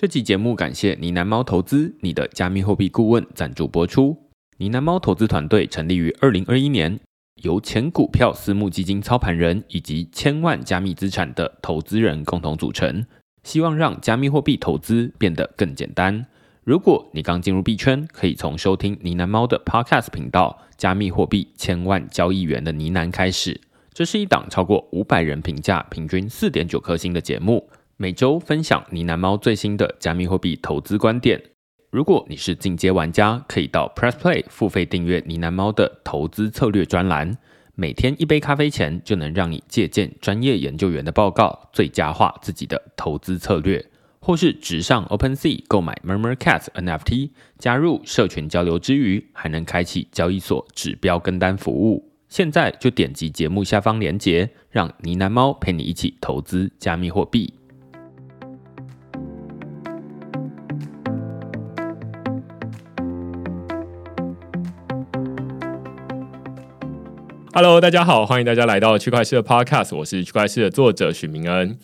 这期节目感谢呢喃猫投资你的加密货币顾问赞助播出。呢喃猫投资团队成立于二零二一年，由前股票私募基金操盘人以及千万加密资产的投资人共同组成，希望让加密货币投资变得更简单。如果你刚进入币圈，可以从收听呢喃猫的 Podcast 频道《加密货币千万交易员的呢喃》开始。这是一档超过五百人评价、平均四点九颗星的节目。每周分享呢喃猫最新的加密货币投资观点。如果你是进阶玩家，可以到 Press Play 付费订阅呢喃猫的投资策略专栏。每天一杯咖啡钱，就能让你借鉴专业研究员的报告，最佳化自己的投资策略。或是直上 OpenSea 购买 Murmur Cat NFT，加入社群交流之余，还能开启交易所指标跟单服务。现在就点击节目下方链接，让呢喃猫陪你一起投资加密货币。Hello，大家好，欢迎大家来到区块链的 Podcast，我是区块链的作者许明恩。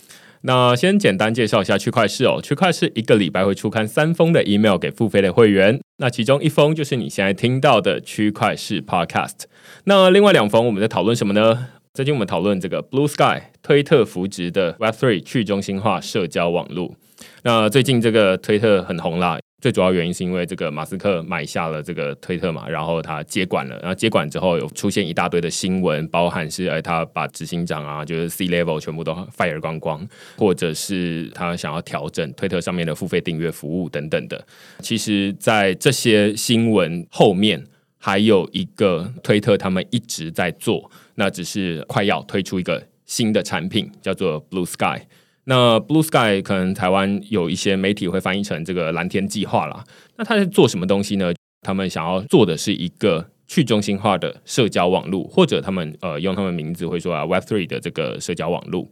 那先简单介绍一下区块链哦，区块链一个礼拜会出刊三封的 email 给付费的会员，那其中一封就是你现在听到的区块链 Podcast，那另外两封我们在讨论什么呢？最近我们讨论这个 Blue Sky 推特扶植的 Web3 去中心化社交网络，那最近这个推特很红啦。最主要原因是因为这个马斯克买下了这个推特嘛，然后他接管了，然后接管之后有出现一大堆的新闻，包含是哎他把执行长啊，就是 C level 全部都 fire 光光，或者是他想要调整推特上面的付费订阅服务等等的。其实，在这些新闻后面，还有一个推特他们一直在做，那只是快要推出一个新的产品，叫做 Blue Sky。那 Blue Sky 可能台湾有一些媒体会翻译成这个蓝天计划啦。那他在做什么东西呢？他们想要做的是一个去中心化的社交网络，或者他们呃用他们名字会说啊 Web Three 的这个社交网络。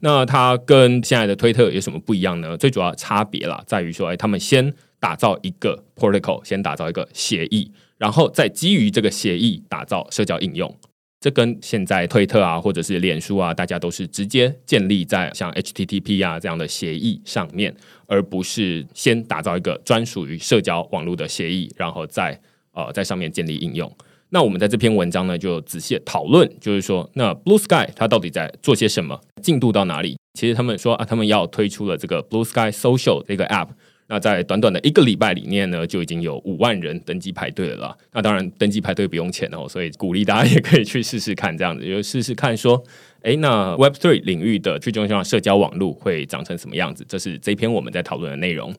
那它跟现在的推特有什么不一样呢？最主要差别啦，在于说，哎，他们先打造一个 protocol，先打造一个协议，然后再基于这个协议打造社交应用。这跟现在推特啊，或者是脸书啊，大家都是直接建立在像 HTTP 啊这样的协议上面，而不是先打造一个专属于社交网络的协议，然后再呃在上面建立应用。那我们在这篇文章呢，就仔细讨论，就是说，那 Blue Sky 它到底在做些什么，进度到哪里？其实他们说啊，他们要推出了这个 Blue Sky Social 这个 App。那在短短的一个礼拜里面呢，就已经有五万人登记排队了啦。那当然，登记排队不用钱哦，所以鼓励大家也可以去试试看，这样子就试试看说，哎，那 Web Three 领域的去中心化社交网络会长成什么样子？这是这篇我们在讨论的内容。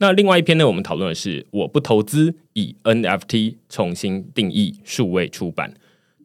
那另外一篇呢，我们讨论的是我不投资，以 NFT 重新定义数位出版。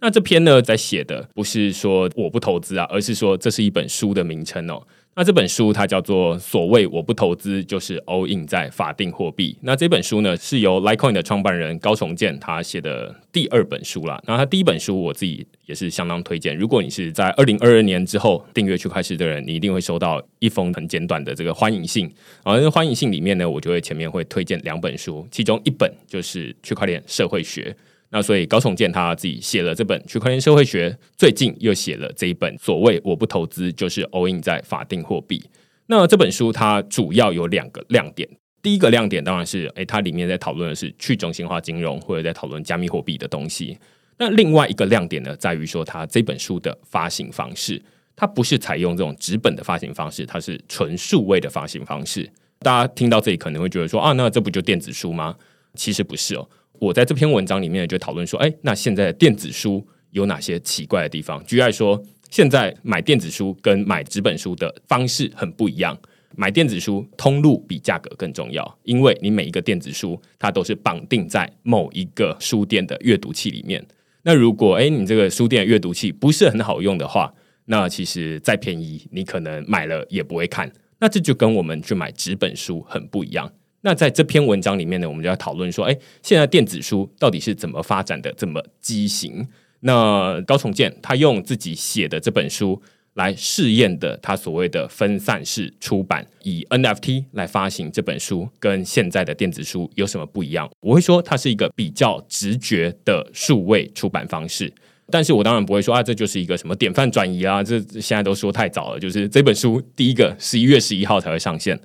那这篇呢，在写的不是说我不投资啊，而是说这是一本书的名称哦。那这本书它叫做“所谓我不投资就是 all in 在法定货币”。那这本书呢是由 Litecoin 的创办人高崇建他写的第二本书啦。那他第一本书我自己也是相当推荐。如果你是在二零二二年之后订阅区块链的人，你一定会收到一封很简短的这个欢迎信。而欢迎信里面呢，我就会前面会推荐两本书，其中一本就是区块链社会学。那所以高崇建他自己写了这本区块链社会学，最近又写了这一本所谓我不投资就是 all in 在法定货币。那这本书它主要有两个亮点，第一个亮点当然是，诶，它里面在讨论的是去中心化金融或者在讨论加密货币的东西。那另外一个亮点呢，在于说它这本书的发行方式，它不是采用这种纸本的发行方式，它是纯数位的发行方式。大家听到这里可能会觉得说，啊，那这不就电子书吗？其实不是哦。我在这篇文章里面就讨论说，哎，那现在电子书有哪些奇怪的地方？举例说，现在买电子书跟买纸本书的方式很不一样。买电子书通路比价格更重要，因为你每一个电子书它都是绑定在某一个书店的阅读器里面。那如果哎你这个书店阅读器不是很好用的话，那其实再便宜你可能买了也不会看。那这就跟我们去买纸本书很不一样。那在这篇文章里面呢，我们就要讨论说，哎，现在电子书到底是怎么发展的这么畸形？那高重建他用自己写的这本书来试验的，他所谓的分散式出版，以 NFT 来发行这本书，跟现在的电子书有什么不一样？我会说，它是一个比较直觉的数位出版方式，但是我当然不会说啊，这就是一个什么典范转移啊，这现在都说太早了，就是这本书第一个十一月十一号才会上线。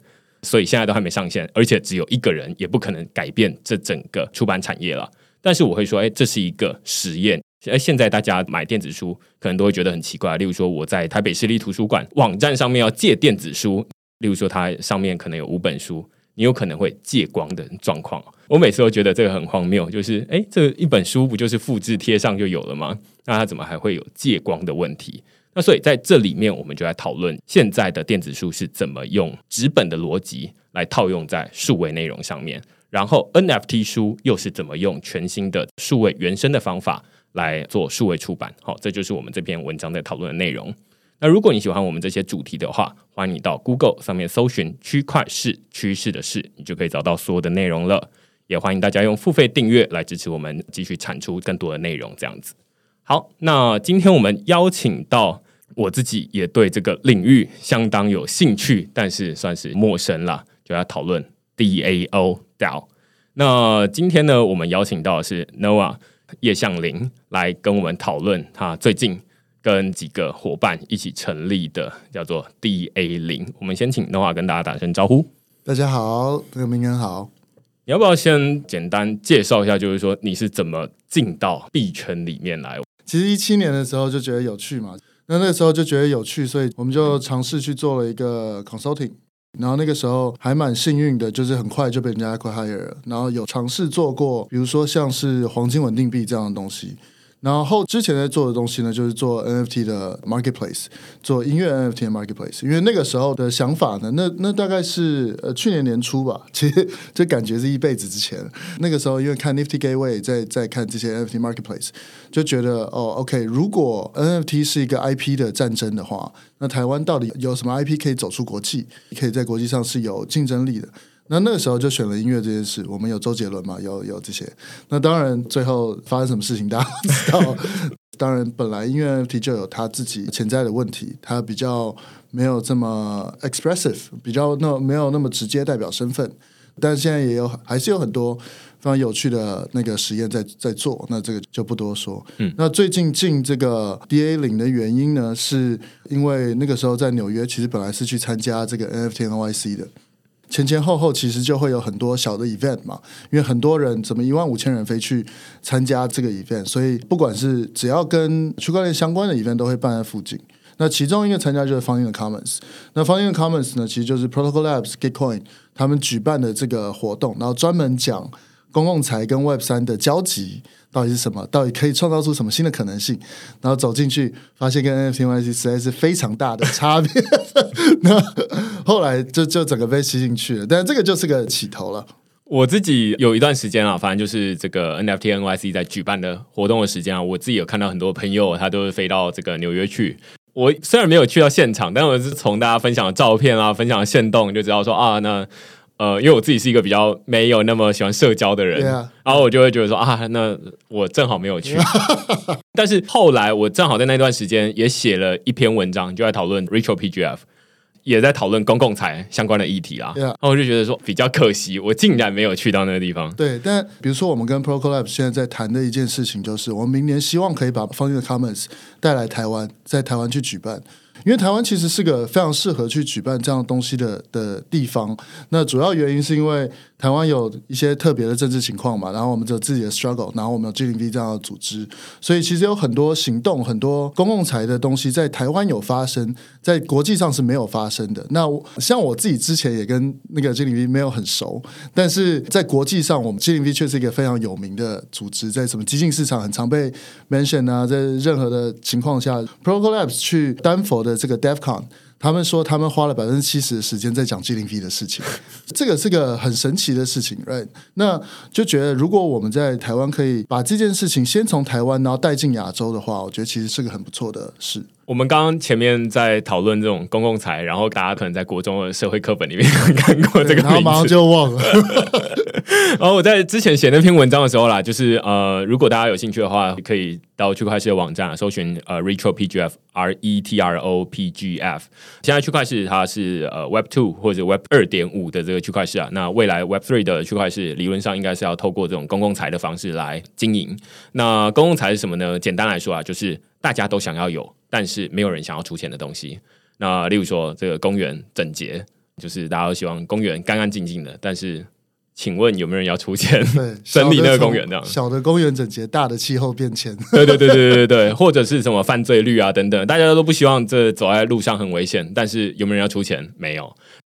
所以现在都还没上线，而且只有一个人，也不可能改变这整个出版产业了。但是我会说，哎，这是一个实验。哎，现在大家买电子书可能都会觉得很奇怪。例如说，我在台北市立图书馆网站上面要借电子书，例如说它上面可能有五本书，你有可能会借光的状况。我每次都觉得这个很荒谬，就是哎，这一本书不就是复制贴上就有了吗？那它怎么还会有借光的问题？那所以在这里面，我们就来讨论现在的电子书是怎么用纸本的逻辑来套用在数位内容上面，然后 NFT 书又是怎么用全新的数位原生的方法来做数位出版。好，这就是我们这篇文章在讨论的内容。那如果你喜欢我们这些主题的话，欢迎你到 Google 上面搜寻“区块市趋势的事”，你就可以找到所有的内容了。也欢迎大家用付费订阅来支持我们，继续产出更多的内容。这样子，好，那今天我们邀请到。我自己也对这个领域相当有兴趣，但是算是陌生了，就要讨论 DAO DAO。那今天呢，我们邀请到的是 Noah 叶向林来跟我们讨论他最近跟几个伙伴一起成立的叫做 DA 零。我们先请 Noah 跟大家打声招呼。大家好，这个明恩好。你要不要先简单介绍一下，就是说你是怎么进到币圈里面来？其实一七年的时候就觉得有趣嘛。那那个时候就觉得有趣，所以我们就尝试去做了一个 consulting，然后那个时候还蛮幸运的，就是很快就被人家 acquire 了，然后有尝试做过，比如说像是黄金稳定币这样的东西。然后之前在做的东西呢，就是做 NFT 的 marketplace，做音乐 NFT 的 marketplace。因为那个时候的想法呢，那那大概是呃去年年初吧，其实这感觉是一辈子之前。那个时候因为看 Nifty Gateway，在在看这些 NFT marketplace，就觉得哦，OK，如果 NFT 是一个 IP 的战争的话，那台湾到底有什么 IP 可以走出国际，可以在国际上是有竞争力的？那那个时候就选了音乐这件事，我们有周杰伦嘛，有有这些。那当然最后发生什么事情 大家都知道。当然本来音乐 NFT 就有他自己潜在的问题，它比较没有这么 expressive，比较那没有那么直接代表身份。但现在也有还是有很多非常有趣的那个实验在在做，那这个就不多说。嗯，那最近进这个 DA 零的原因呢，是因为那个时候在纽约，其实本来是去参加这个 NFT NYC 的。前前后后其实就会有很多小的 event 嘛，因为很多人怎么一万五千人飞去参加这个 event，所以不管是只要跟区块链相关的 event 都会办在附近。那其中一个参加就是 Funding Commons，那 Funding Commons 呢，其实就是 Protocol Labs、Gitcoin 他们举办的这个活动，然后专门讲公共财跟 Web 三的交集。到底是什么？到底可以创造出什么新的可能性？然后走进去，发现跟 NFT、Nyc 实在是非常大的差别。那后来就就整个被吸进去了。但这个就是个起头了。我自己有一段时间啊，反正就是这个 NFT NYC 在举办的活动的时间啊，我自己有看到很多朋友，他都是飞到这个纽约去。我虽然没有去到现场，但我是从大家分享的照片啊，分享的线动就知道说啊，那。呃，因为我自己是一个比较没有那么喜欢社交的人，然后我就会觉得说啊，那我正好没有去。但是后来我正好在那段时间也写了一篇文章，就在讨论 Rachel PGF，也在讨论公共财相关的议题啦。然后我就觉得说比较可惜，我竟然没有去到那个地方。对，但比如说我们跟 Protocol Lab 现在在谈的一件事情，就是我们明年希望可以把 Funding Commons 带来台湾，在台湾去举办。因为台湾其实是个非常适合去举办这样东西的的地方，那主要原因是因为。台湾有一些特别的政治情况嘛，然后我们有自己的 struggle，然后我们有 G 零 V 这样的组织，所以其实有很多行动、很多公共财的东西在台湾有发生，在国际上是没有发生的。那像我自己之前也跟那个 G 零 V 没有很熟，但是在国际上，我们 G 零 V 却是一个非常有名的组织，在什么激进市场很常被 mention 啊，在任何的情况下，procollabs 去丹佛的这个 DevCon。他们说，他们花了百分之七十的时间在讲 G 零 P 的事情，这个是个很神奇的事情，right？那就觉得，如果我们在台湾可以把这件事情先从台湾，然后带进亚洲的话，我觉得其实是个很不错的事。我们刚刚前面在讨论这种公共财，然后大家可能在国中的社会课本里面看过这个名字，马上就忘了。然后我在之前写那篇文章的时候啦，就是呃，如果大家有兴趣的话，可以到区块链的网站搜寻呃，retro pgf r e t r o p g f。现在区块链它是呃 Web Two 或者 Web 二点五的这个区块链啊，那未来 Web Three 的区块链理论上应该是要透过这种公共财的方式来经营。那公共财是什么呢？简单来说啊，就是大家都想要有。但是没有人想要出钱的东西，那例如说这个公园整洁就是大家都希望公园干干净净的，但是请问有没有人要出钱对，整理那个公园这样？小的公园整洁，大的气候变迁。对对对对对对对，或者是什么犯罪率啊等等，大家都不希望这走在路上很危险，但是有没有人要出钱？没有，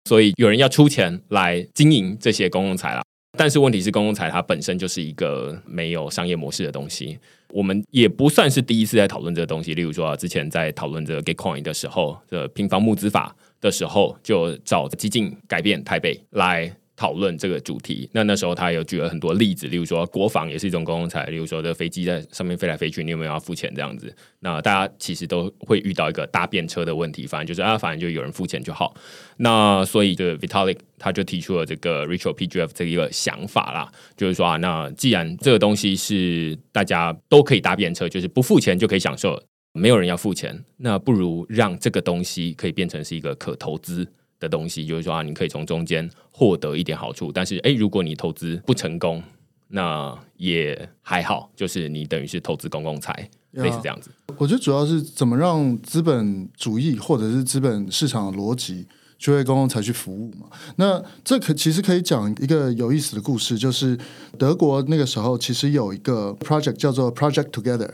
所以有人要出钱来经营这些公共财啦。但是问题是，公共财它本身就是一个没有商业模式的东西。我们也不算是第一次在讨论这个东西。例如说、啊，之前在讨论这个 Gitcoin 的时候，这平房募资法的时候，就找激进改变台北来讨论这个主题。那那时候他有举了很多例子，例如说国防也是一种公共财，例如说这飞机在上面飞来飞去，你有没有要付钱这样子？那大家其实都会遇到一个搭便车的问题，反正就是啊，反正就有人付钱就好。那所以就 Vitalik 他就提出了这个 Ritual PGF 这一个想法啦，就是说啊，那既然这个东西是大家都可以搭便车，就是不付钱就可以享受，没有人要付钱，那不如让这个东西可以变成是一个可投资的东西，就是说啊，你可以从中间获得一点好处，但是诶，如果你投资不成功，那也还好，就是你等于是投资公共财，呀类似这样子。我觉得主要是怎么让资本主义或者是资本市场的逻辑去为公共财去服务嘛。那这可其实可以讲一个有意思的故事，就是德国那个时候其实有一个 project 叫做 Project Together，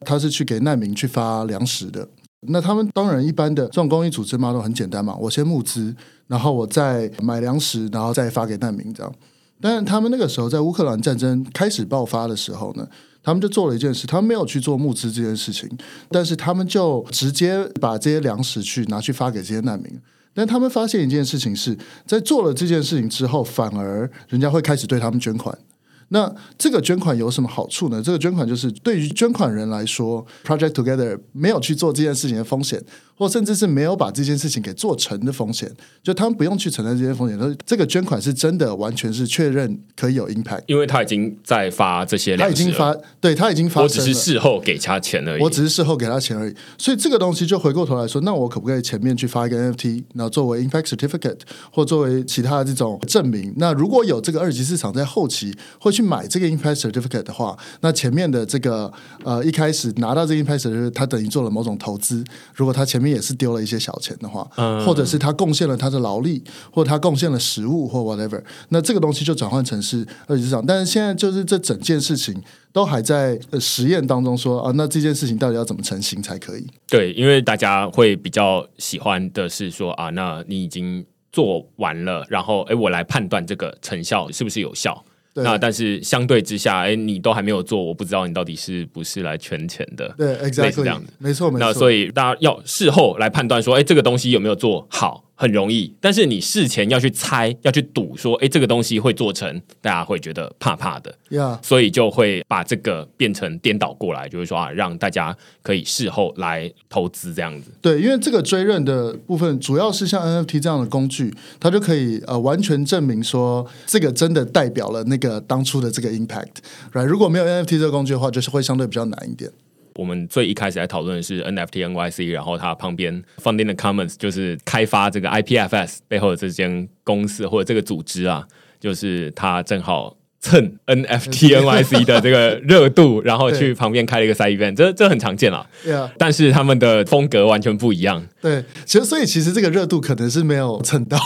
它是去给难民去发粮食的。那他们当然一般的这种公益组织嘛都很简单嘛，我先募资，然后我再买粮食，然后再发给难民这样。但是他们那个时候在乌克兰战争开始爆发的时候呢，他们就做了一件事，他们没有去做募资这件事情，但是他们就直接把这些粮食去拿去发给这些难民。但他们发现一件事情是，在做了这件事情之后，反而人家会开始对他们捐款。那这个捐款有什么好处呢？这个捐款就是对于捐款人来说，Project Together 没有去做这件事情的风险，或甚至是没有把这件事情给做成的风险，就他们不用去承担这些风险。说这个捐款是真的，完全是确认可以有 impact。因为他已经在发这些他已经发，对他已经发我生了，只是事后给他钱而已。我只是事后给他钱而已。所以这个东西就回过头来说，那我可不可以前面去发一个 NFT，然后作为 impact certificate 或作为其他的这种证明？那如果有这个二级市场在后期会去买这个 impact certificate 的话，那前面的这个呃一开始拿到这个 impact certificate，他等于做了某种投资。如果他前面也是丢了一些小钱的话，嗯或者是他贡献了他的劳力，或者他贡献了食物或 whatever，那这个东西就转换成是二级市场。但是现在就是这整件事情都还在呃实验当中说啊，那这件事情到底要怎么成型才可以？对，因为大家会比较喜欢的是说啊，那你已经做完了，然后哎，我来判断这个成效是不是有效。对那但是相对之下，哎，你都还没有做，我不知道你到底是不是来圈钱的。对类似这，exactly，样的没错没错。那所以大家要事后来判断说，哎，这个东西有没有做好，很容易。但是你事前要去猜，要去赌，说，哎，这个东西会做成，大家会觉得怕怕的。呀所以就会把这个变成颠倒过来，就是说啊，让大家可以事后来投资这样子。对，因为这个追认的部分主要是像 NFT 这样的工具，它就可以呃完全证明说这个真的代表了那个当初的这个 impact，right？如果没有 NFT 这个工具的话，就是会相对比较难一点。我们最一开始在讨论的是 NFT NYC，然后它旁边 Funding the Commons 就是开发这个 IPFS 背后的这间公司或者这个组织啊，就是它正好蹭 NFT NYC 的这个热度，然后去旁边开了一个 side event，这这很常见啦。Yeah，但是他们的风格完全不一样。对，其实所以其实这个热度可能是没有蹭到。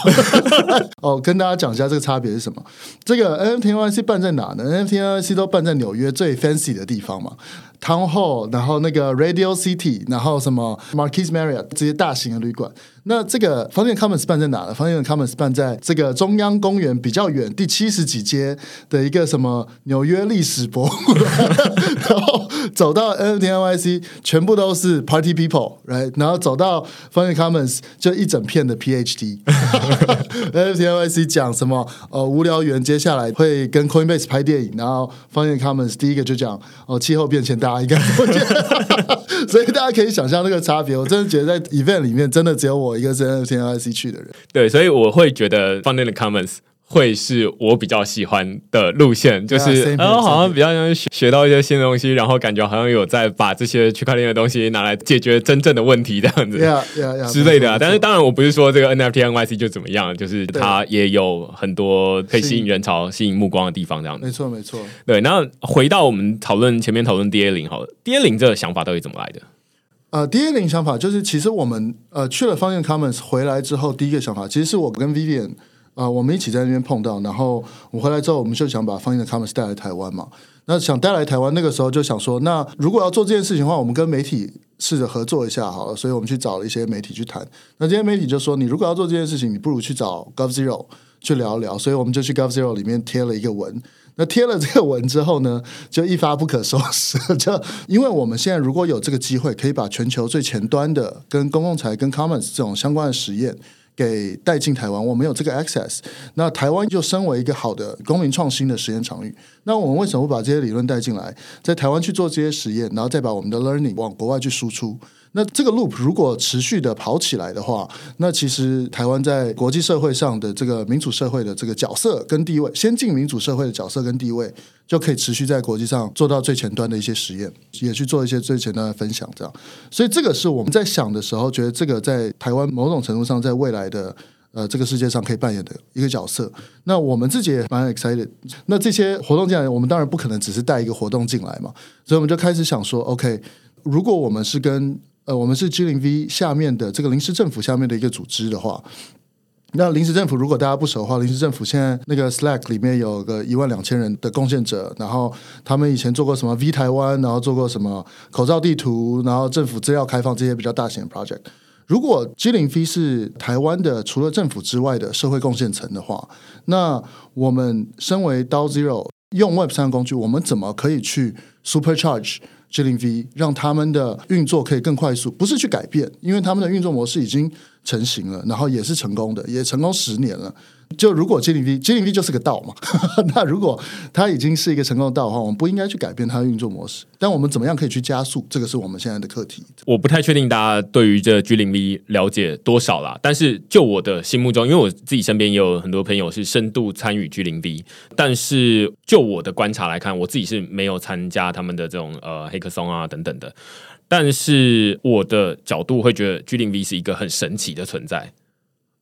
哦，跟大家讲一下这个差别是什么。这个 NFT NYC 办在哪呢？NFT NYC 都办在纽约最 fancy 的地方嘛。Town Hall，然后那个 Radio City，然后什么 Marquis Marriott 这些大型的旅馆。那这个方店 Commons 办在哪呢？方店 Commons 办在这个中央公园比较远，第七十几街的一个什么纽约历史博物馆。然后走到 NFT NYC，全部都是 Party People，right？然后走到方店 Commons 就一整片的 PhD。NFT NYC 讲什么？呃，无聊猿接下来会跟 Coinbase 拍电影，然后方店 Commons 第一个就讲哦，气候变迁，大家应该？所以大家可以想象那个差别。我真的觉得在 event 里面，真的只有我一个是 NFT NYC 去的人。对，所以我会觉得 Funny Commons 会是我比较喜欢的路线，就 Yeah, 是然后好像比较像学学到一些新的东西，然后感觉好像有在把这些区块链的东西拿来解决真正的问题这样子。Yeah, yeah, yeah，之类的啊，但是当然我不是说这个 NFT NYC 就怎么样，就是它也有很多可以吸引人潮、吸引目光的地方这样子。没错没错。对，那回到我们讨论前面讨论 DA 零好了，DA 零这个想法到底怎么来的？呃，，D A 零想法就是，其实我们呃去了方 u Commons 回来之后，第一个想法其实是我跟 Vivian 啊、我们一起在那边碰到，然后我回来之后，我们就想把方 u Commons 带来台湾嘛。那想带来台湾，那个时候就想说，那如果要做这件事情的话，我们跟媒体试着合作一下好了。所以我们去找了一些媒体去谈。那这些媒体就说，你如果要做这件事情，你不如去找 Gov Zero 去聊聊。所以我们就去 Gov Zero 里面贴了一个文。那贴了这个文之后呢，就一发不可收拾。就因为我们现在如果有这个机会，可以把全球最前端的跟公共财、跟 Commons 这种相关的实验。给带进台湾，我们有这个 access，那台湾就身为一个好的公民创新的实验场域，那我们为什么不把这些理论带进来，在台湾去做这些实验，然后再把我们的 learning 往国外去输出？那这个 loop 如果持续的跑起来的话，那其实台湾在国际社会上的这个民主社会的这个角色跟地位，先进民主社会的角色跟地位，就可以持续在国际上做到最前端的一些实验，也去做一些最前端的分享，这样。所以这个是我们在想的时候，觉得这个在台湾某种程度上，在未来的呃这个世界上可以扮演的一个角色。那我们自己也蛮 excited。那这些活动进来，我们当然不可能只是带一个活动进来嘛，所以我们就开始想说，OK，如果我们是跟呃，我们是 G 零 V 下面的这个临时政府下面的一个组织的话，那临时政府如果大家不熟的话，临时政府现在那个 Slack 里面有个一万两千人的贡献者，然后他们以前做过什么 V 台湾，然后做过什么口罩地图，然后政府资料开放这些比较大型的 project。如果 G 零 V 是台湾的除了政府之外的社会贡献层的话，那我们身为 DAO Zero 用 Web 三工具，我们怎么可以去 Supercharge？G 零 V 让他们的运作可以更快速，不是去改变，因为他们的运作模式已经成型了，然后也是成功的，也成功十年了。就如果 G 零 V，G 零 V 就是个道嘛，那如果它已经是一个成功的道的话，我们不应该去改变它的运作模式。但我们怎么样可以去加速？这个是我们现在的课题。我不太确定大家对于这 G 零 V 了解多少啦，但是就我的心目中，因为我自己身边也有很多朋友是深度参与 G 零 V，但是就我的观察来看，我自己是没有参加他们的这种呃黑客松啊等等的。但是我的角度会觉得 G 零 V 是一个很神奇的存在。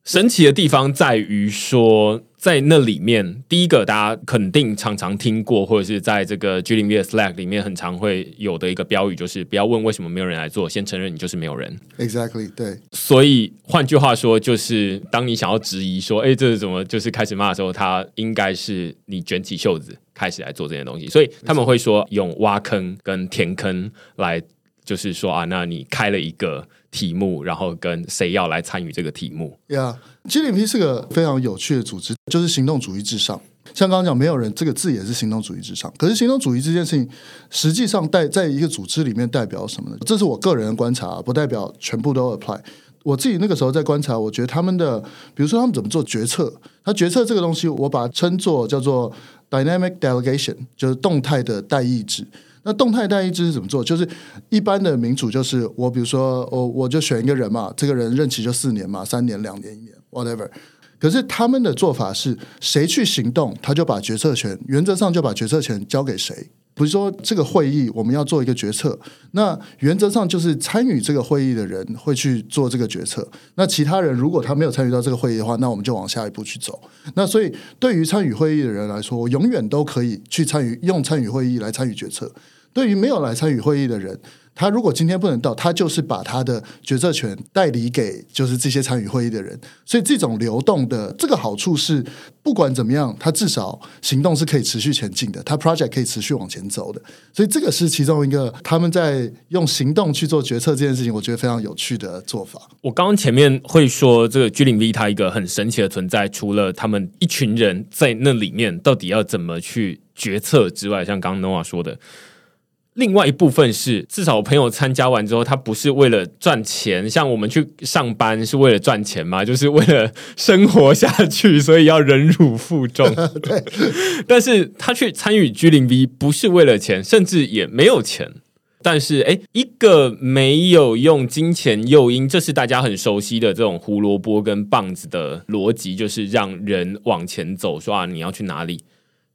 神奇的地方在于说，在那里面，第一个大家肯定常常听过，或者是在这个 G 零 V 的 Slack 里面很常会有的一个标语，就是不要问为什么没有人来做，先承认你就是没有人。Exactly，对，所以换句话说，就是当你想要质疑说，哎，这是怎么，就是开始骂的时候，他应该是你卷起袖子开始来做这件东西。所以他们会说用挖坑跟填坑来，就是说啊，那你开了一个题目，然后跟谁要来参与这个题目。呀、yeah,，G 零 P 是个非常有趣的组织，就是行动主义至上。像刚刚讲，没有人这个字也是行动主义至上。可是行动主义这件事情，实际上代在一个组织里面代表什么呢？这是我个人的观察，不代表全部都 apply。我自己那个时候在观察，我觉得他们的，比如说他们怎么做决策，他决策这个东西，我把它称作叫做 dynamic delegation，就是动态的代议制。那动态单一制是怎么做？就是一般的民主，就是我比如说我我就选一个人嘛，这个人任期就四年嘛，三年、两年、一年，whatever。可是他们的做法是，谁去行动，他就把决策权，原则上就把决策权交给谁。比如说这个会议我们要做一个决策，那原则上就是参与这个会议的人会去做这个决策。那其他人如果他没有参与到这个会议的话，那我们就往下一步去走。那所以对于参与会议的人来说，我永远都可以去参与，用参与会议来参与决策。对于没有来参与会议的人，他如果今天不能到，他就是把他的决策权代理给就是这些参与会议的人。所以这种流动的这个好处是，不管怎么样，他至少行动是可以持续前进的，他 project 可以持续往前走的。所以这个是其中一个他们在用行动去做决策这件事情，我觉得非常有趣的做法。我刚刚前面会说这个 G 零 V 它一个很神奇的存在，除了他们一群人在那里面到底要怎么去决策之外，像刚刚 Noah 说的。另外一部分是，至少我朋友参加完之后，他不是为了赚钱，像我们去上班是为了赚钱嘛，就是为了生活下去，所以要忍辱负重。对，但是他去参与 G 零 V 不是为了钱，甚至也没有钱。但是，哎，一个没有用金钱诱因，这是大家很熟悉的这种胡萝卜跟棒子的逻辑，就是让人往前走，说啊，你要去哪里？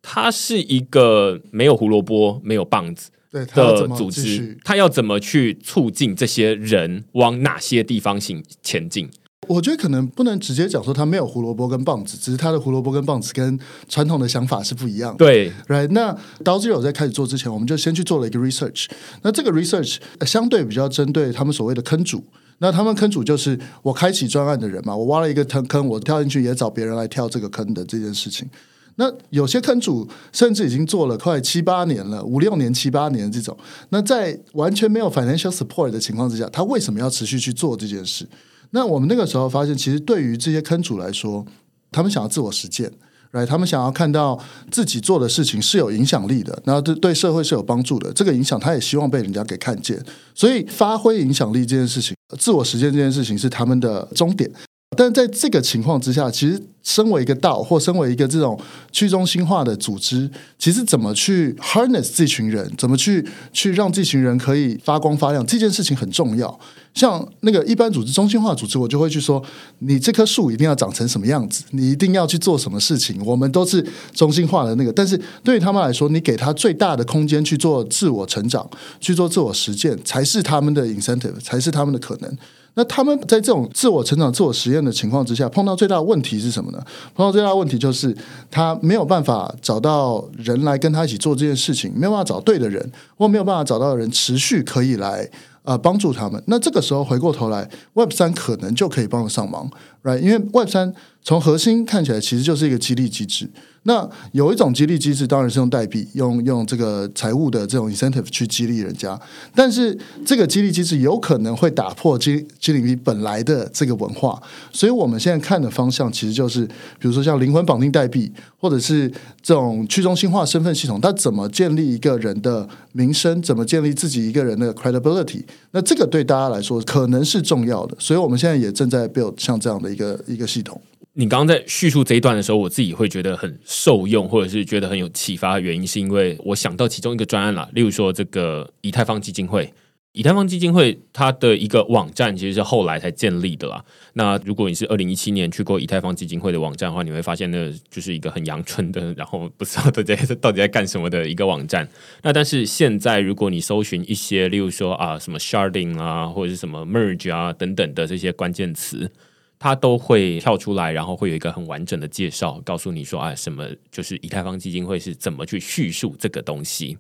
它是一个没有胡萝卜、没有棒子。的组织，他要怎么去促进这些人往哪些地方行前进？我觉得可能不能直接讲说他没有胡萝卜跟棒子，只是他的胡萝卜跟棒子跟传统的想法是不一样的。对，Right，那 DAO Zero 在开始做之前，我们就先去做了一个 research。那这个 research 呃相对比较针对他们所谓的坑主。那他们坑主就是我开启专案的人嘛，我挖了一个坑坑，我跳进去也找别人来跳这个坑的这件事情。那有些坑主甚至已经做了快七八年了，五六年、七八年这种。那在完全没有 financial support 的情况之下，他为什么要持续去做这件事？那我们那个时候发现，其实对于这些坑主来说，他们想要自我实践。right？他们想要看到自己做的事情是有影响力的，然后对对社会是有帮助的。这个影响，他也希望被人家给看见。所以，发挥影响力这件事情，自我实践这件事情是他们的终点。但在这个情况之下，其实身为一个道或身为一个这种去中心化的组织，其实怎么去 harness 这群人，怎么去去让这群人可以发光发亮，这件事情很重要。像那个一般组织、中心化组织，我就会去说，你这棵树一定要长成什么样子，你一定要去做什么事情。我们都是中心化的那个，但是对于他们来说，你给他最大的空间去做自我成长、去做自我实践，才是他们的 incentive，才是他们的可能。那他们在这种自我成长、自我实验的情况之下，碰到最大的问题是什么呢？碰到最大的问题就是他没有办法找到人来跟他一起做这件事情，没有办法找对的人，或没有办法找到人持续可以来呃帮助他们。那这个时候回过头来，Web 三可能就可以帮得上忙，right？因为 Web 三从核心看起来其实就是一个激励机制。那有一种激励机制当然是用代币，用用这个财务的这种 incentive 去激励人家，但是这个激励机制有可能会打破激激励币本来的这个文化，所以我们现在看的方向其实就是，比如说像灵魂绑定代币，或者是这种去中心化身份系统，它怎么建立一个人的名声，怎么建立自己一个人的 credibility，那这个对大家来说可能是重要的，所以我们现在也正在 build 像这样的一个一个系统。你刚刚在叙述这一段的时候，我自己会觉得很受用，或者是觉得很有启发的原因，是因为我想到其中一个专案啦，例如说这个以太坊基金会。以太坊基金会它的一个网站其实是后来才建立的啦。那如果你是二零一七年去过以太坊基金会的网站的话，你会发现那就是一个很阳春的，然后不知道大家到底在干什么的一个网站。那但是现在如果你搜寻一些，例如说啊什么 sharding 啊，或者是什么 merge 啊等等的这些关键词。它都会跳出来，然后会有一个很完整的介绍，告诉你说啊，什么就是以太坊基金会是怎么去叙述这个东西。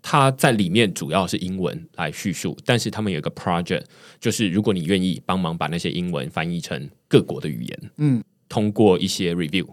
它在里面主要是英文来叙述，但是他们有一个 project，就是如果你愿意帮忙把那些英文翻译成各国的语言，嗯，通过一些 review，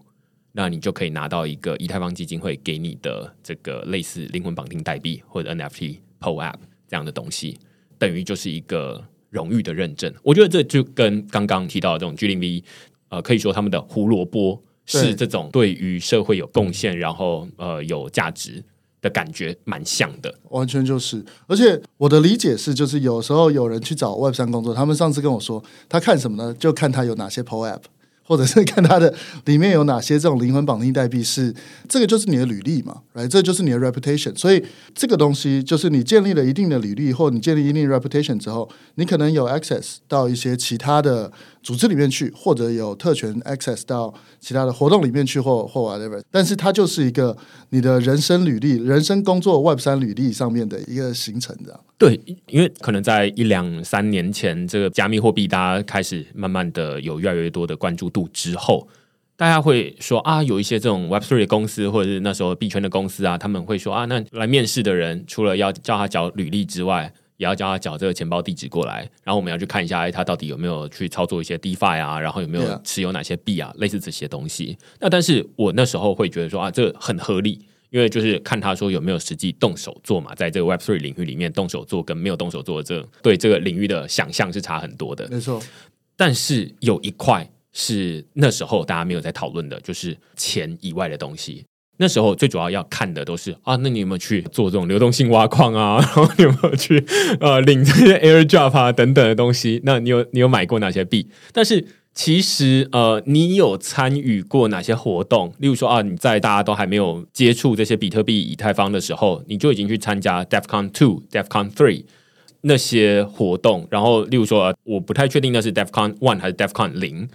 那你就可以拿到一个以太坊基金会给你的这个类似灵魂绑定代币或者 NFT PO App 这样的东西，等于就是一个。荣誉的认证，我觉得这就跟刚刚提到的这种 G 零 V，呃，可以说他们的胡萝卜是这种对于社会有贡献，然后呃有价值的感觉蛮像的。完全就是，而且我的理解是，就是有时候有人去找 Web 三工作，他们上次跟我说，他看什么呢？就看他有哪些 PO App。或者是看它的里面有哪些这种灵魂绑定代币是这个就是你的履历嘛来这就是你的 reputation。所以这个东西就是你建立了一定的履历，或你建立一定 reputation 之后，你可能有 access 到一些其他的组织里面去，或者有特权 access 到其他的活动里面去，或或 whatever。但是它就是一个你的人生履历、人生工作 Web 三履历上面的一个形成的。对，因为可能在一两三年前，这个加密货币大家开始慢慢的有越来越多的关注度之后，大家会说啊，有一些这种 Web Three 的公司，或者是那时候币圈的公司啊，他们会说啊，那来面试的人除了要叫他缴履历之外，也要叫他缴这个钱包地址过来，然后我们要去看一下，哎，他到底有没有去操作一些 DeFi 啊，然后有没有持有哪些币啊，类似这些东西。那但是我那时候会觉得说啊，这很合理。因为就是看他说有没有实际动手做嘛，在这个 Web Three 领域里面，动手做跟没有动手做的这对这个领域的想象是差很多的。没错，但是有一块是那时候大家没有在讨论的，就是钱以外的东西。那时候最主要要看的都是啊，那你有没有去做这种流动性挖矿啊？然后你有没有去呃领这些 airdrop 啊等等的东西？那你有你有买过哪些币？但是其实呃，你有参与过哪些活动？例如说啊，你在大家都还没有接触这些比特币、以太坊的时候，你就已经去参加 DefCon Two、DefCon Three 那些活动。然后，例如说，我不太确定那是 DefCon One 还是 DefCon 零，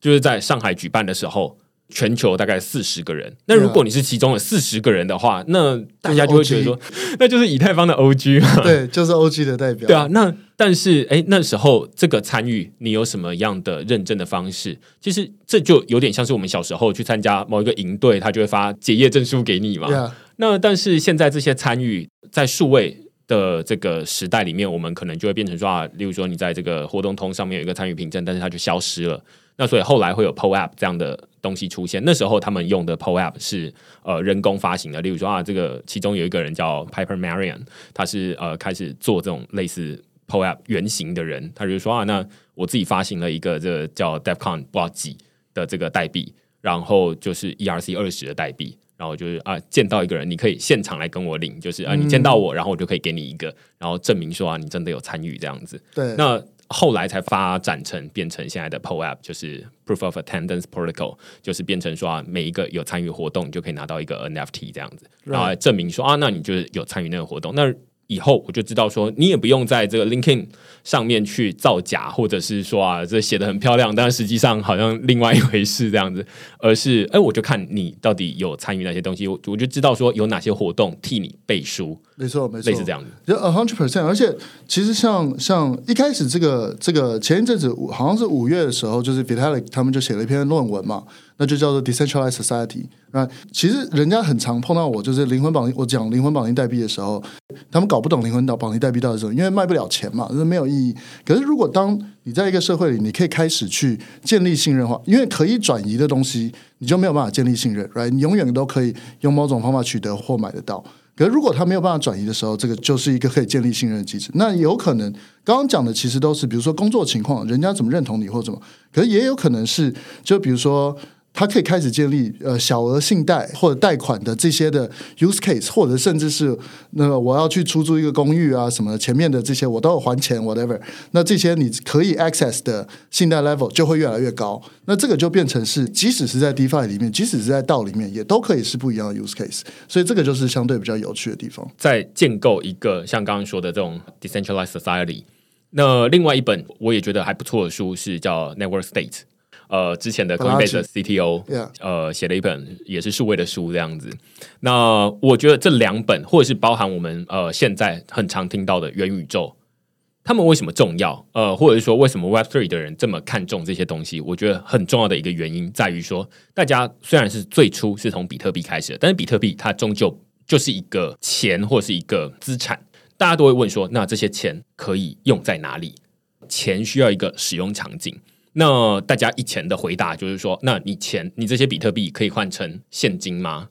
就是在上海举办的时候。全球大概四十个人，那如果你是其中的四十个人的话，那大家就会觉得说，那就是以太坊的 OG 嘛。对，就是 OG 的代表。对啊，那但是，哎，那时候这个参与，你有什么样的认证的方式？其实这就有点像是我们小时候去参加某一个营队，他就会发结业证书给你嘛。那但是现在这些参与在数位的这个时代里面，我们可能就会变成说啊，例如说你在这个活动通上面有一个参与凭证，但是它就消失了。那所以后来会有 PO App 这样的东西出现。那时候他们用的 PO App 是呃人工发行的，例如说啊，这个其中有一个人叫 Piper Marion，他是呃开始做这种类似 PO App 原型的人，他就说啊，那我自己发行了一个这个叫 DevCon 不知道几的这个代币，然后就是 ERC 二十的代币。然后就是啊，见到一个人，你可以现场来跟我领，就是啊，你见到我，然后我就可以给你一个，然后证明说啊，你真的有参与这样子。对，那后来才发展成变成现在的 PO App，就是 Proof of Attendance Protocol，就是变成说啊，每一个有参与活动，你就可以拿到一个 NFT 这样子，然后证明说啊，那你就是有参与那个活动。那以后我就知道说，你也不用在这个 LinkedIn 上面去造假，或者是说啊，这写的很漂亮，但实际上好像另外一回事这样子，而是哎，我就看你到底有参与哪些东西，我我就知道说有哪些活动替你背书，没错没错，类似这样子。就 a hundred percent，而且其实像像一开始这个这个前一阵子好像是五月的时候，就是 Vitalik 他们就写了一篇论文嘛，那就叫做 Decentralized Society。那其实人家很常碰到我，就是灵魂绑定，我讲灵魂绑定代币的时候，他们搞不懂灵魂绑绑定代币到底是什么，因为卖不了钱嘛，就是没有意义。可是如果当你在一个社会里，你可以开始去建立信任化，因为可以转移的东西，你就没有办法建立信任，right？你永远都可以用某种方法取得或买得到。可是如果它没有办法转移的时候，这个就是一个可以建立信任的机制。那有可能刚刚讲的其实都是，比如说工作情况，人家怎么认同你或怎么，可是也有可能是，就比如说。它可以开始建立呃小额信贷或者贷款的这些的 use case，或者甚至是那个我要去出租一个公寓啊什么，前面的这些我都有还钱 whatever，那这些你可以 access 的信贷 level 就会越来越高。那这个就变成是，即使是在 DeFi 里面，即使是在道里面，也都可以是不一样的 use case。所以这个就是相对比较有趣的地方。在建构一个像刚刚说的这种 decentralized society，那另外一本我也觉得还不错的书是叫 Network State。呃，之前的 Coinbase 的 CTO，呃，写了一本也是数位的书这样子。那我觉得这两本，或者是包含我们呃现在很常听到的元宇宙，他们为什么重要？呃，或者是说为什么 Web Three 的人这么看重这些东西？我觉得很重要的一个原因在于说，大家虽然是最初是从比特币开始的，但是比特币它终究就是一个钱或是一个资产，大家都会问说，那这些钱可以用在哪里？钱需要一个使用场景。那大家以前的回答就是说，那你钱，你这些比特币可以换成现金吗？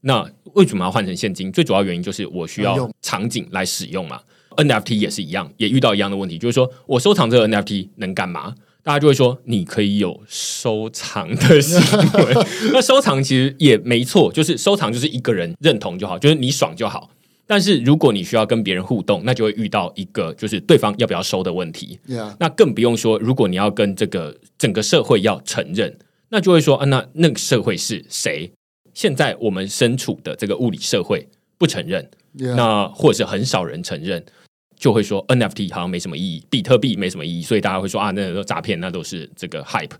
那为什么要换成现金？最主要原因就是我需要场景来使用嘛。NFT 也是一样，也遇到一样的问题，就是说我收藏这个 NFT 能干嘛？大家就会说，你可以有收藏的行为。那收藏其实也没错，就是收藏就是一个人认同就好，就是你爽就好。但是如果你需要跟别人互动，那就会遇到一个就是对方要不要收的问题。那更不用说，如果你要跟这个整个社会要承认，那就会说啊，那那个社会是谁？现在我们身处的这个物理社会不承认，那或者是很少人承认，就会说 NFT 好像没什么意义，比特币没什么意义，所以大家会说啊，那都诈骗，那都是这个 hype。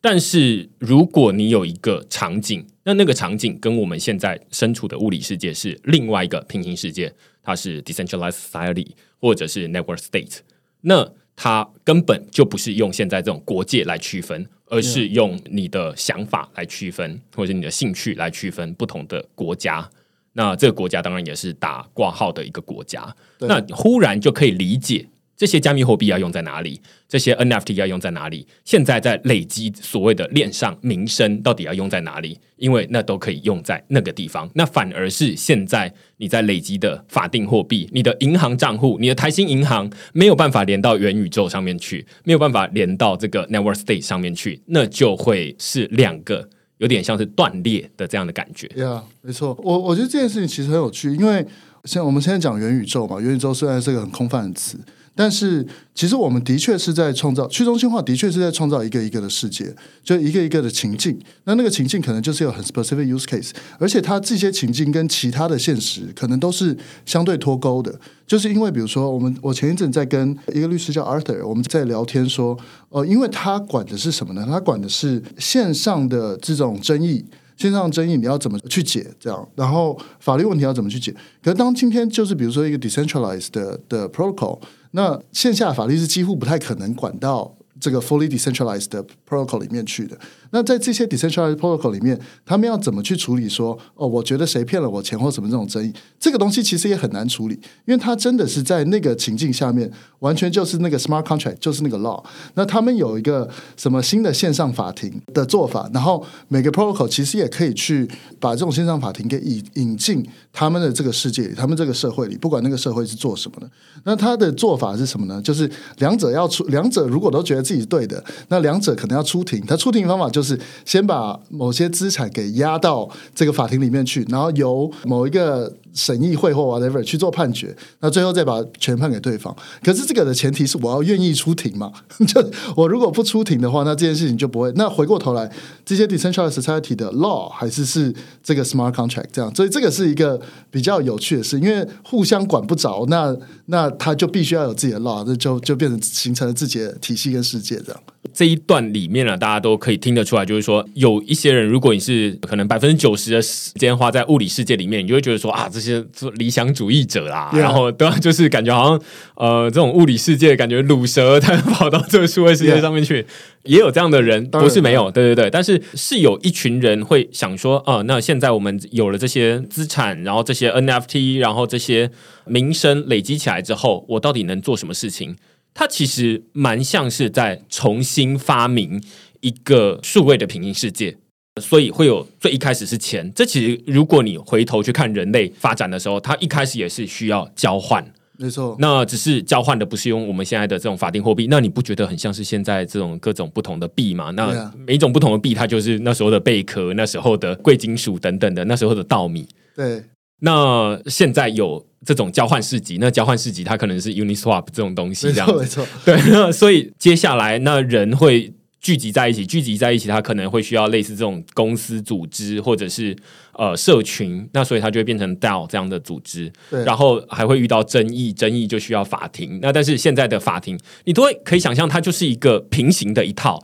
但是如果你有一个场景，那那个场景跟我们现在身处的物理世界是另外一个平行世界，它是 decentralized society 或者是 network state，那它根本就不是用现在这种国界来区分，而是用你的想法来区分，或者你的兴趣来区分不同的国家。那这个国家当然也是打挂号的一个国家，那忽然就可以理解。这些加密货币要用在哪里？这些 NFT 要用在哪里？现在在累积所谓的链上名声，到底要用在哪里？因为那都可以用在那个地方。那反而是现在你在累积的法定货币，你的银行账户，你的台新银行没有办法连到元宇宙上面去，没有办法连到这个 Network State 上面去，那就会是两个有点像是断裂的这样的感觉。对啊，没错。我我觉得这件事情其实很有趣，因为像我们现在讲元宇宙嘛，元宇宙虽然是个很空泛的词。但是，其实我们的确是在创造去中心化，的确是在创造一个一个的世界，就一个一个的情境。那那个情境可能就是有很 specific use case，而且它这些情境跟其他的现实可能都是相对脱钩的。就是因为，比如说，我们我前一阵在跟一个律师叫 Arthur，我们在聊天说，呃，因为他管的是什么呢？他管的是线上的这种争议。线上争议你要怎么去解？这样，然后法律问题要怎么去解？可是当今天就是比如说一个 decentralized 的的 protocol，那线下法律是几乎不太可能管到这个 fully decentralized 的 protocol 里面去的。那在这些 decentralized protocol 里面，他们要怎么去处理说哦，我觉得谁骗了我钱或什么这种争议？这个东西其实也很难处理，因为它真的是在那个情境下面，完全就是那个 smart contract，就是那个 law。那他们有一个什么新的线上法庭的做法，然后每个 protocol 其实也可以去把这种线上法庭给引引进他们的这个世界里，他们这个社会里，不管那个社会是做什么的。那他的做法是什么呢？就是两者要出，两者如果都觉得自己对的，那两者可能要出庭。他出庭方法就。是先把某些资产给押到这个法庭里面去，然后由某一个。审议会或 whatever 去做判决，那最后再把全判给对方。可是这个的前提是我要愿意出庭嘛？就我如果不出庭的话，那这件事情就不会。那回过头来，这些 decentralized society 的 law 还是是这个 smart contract 这样，所以这个是一个比较有趣的事，因为互相管不着，那那他就必须要有自己的 law，这就就变成形成了自己的体系跟世界这样。这一段里面呢，大家都可以听得出来，就是说有一些人，如果你是可能百分之九十的时间花在物理世界里面，你就会觉得说啊。这些做理想主义者啦，然后对，就是感觉好像呃，这种物理世界感觉卤蛇，他跑到这个数位世界上面去，也有这样的人，不是没有，对对对，但是是有一群人会想说，啊，那现在我们有了这些资产，然后这些 NFT，然后这些名声累积起来之后，我到底能做什么事情？它其实蛮像是在重新发明一个数位的平行世界。所以会有最一开始是钱，这其实如果你回头去看人类发展的时候，它一开始也是需要交换，没错。那只是交换的不是用我们现在的这种法定货币，那你不觉得很像是现在这种各种不同的币吗？那每一种不同的币，它就是那时候的贝壳、那时候的贵金属等等的，那时候的稻米。对。那现在有这种交换市集，那交换市集它可能是 Uniswap 这种东西，这样没错。对。那所以接下来那人会。聚集在一起，聚集在一起，它可能会需要类似这种公司组织，或者是。呃，社群，那所以它就会变成 DAO 这样的组织，然后还会遇到争议，争议就需要法庭。那但是现在的法庭，你都会可以想象，它就是一个平行的一套。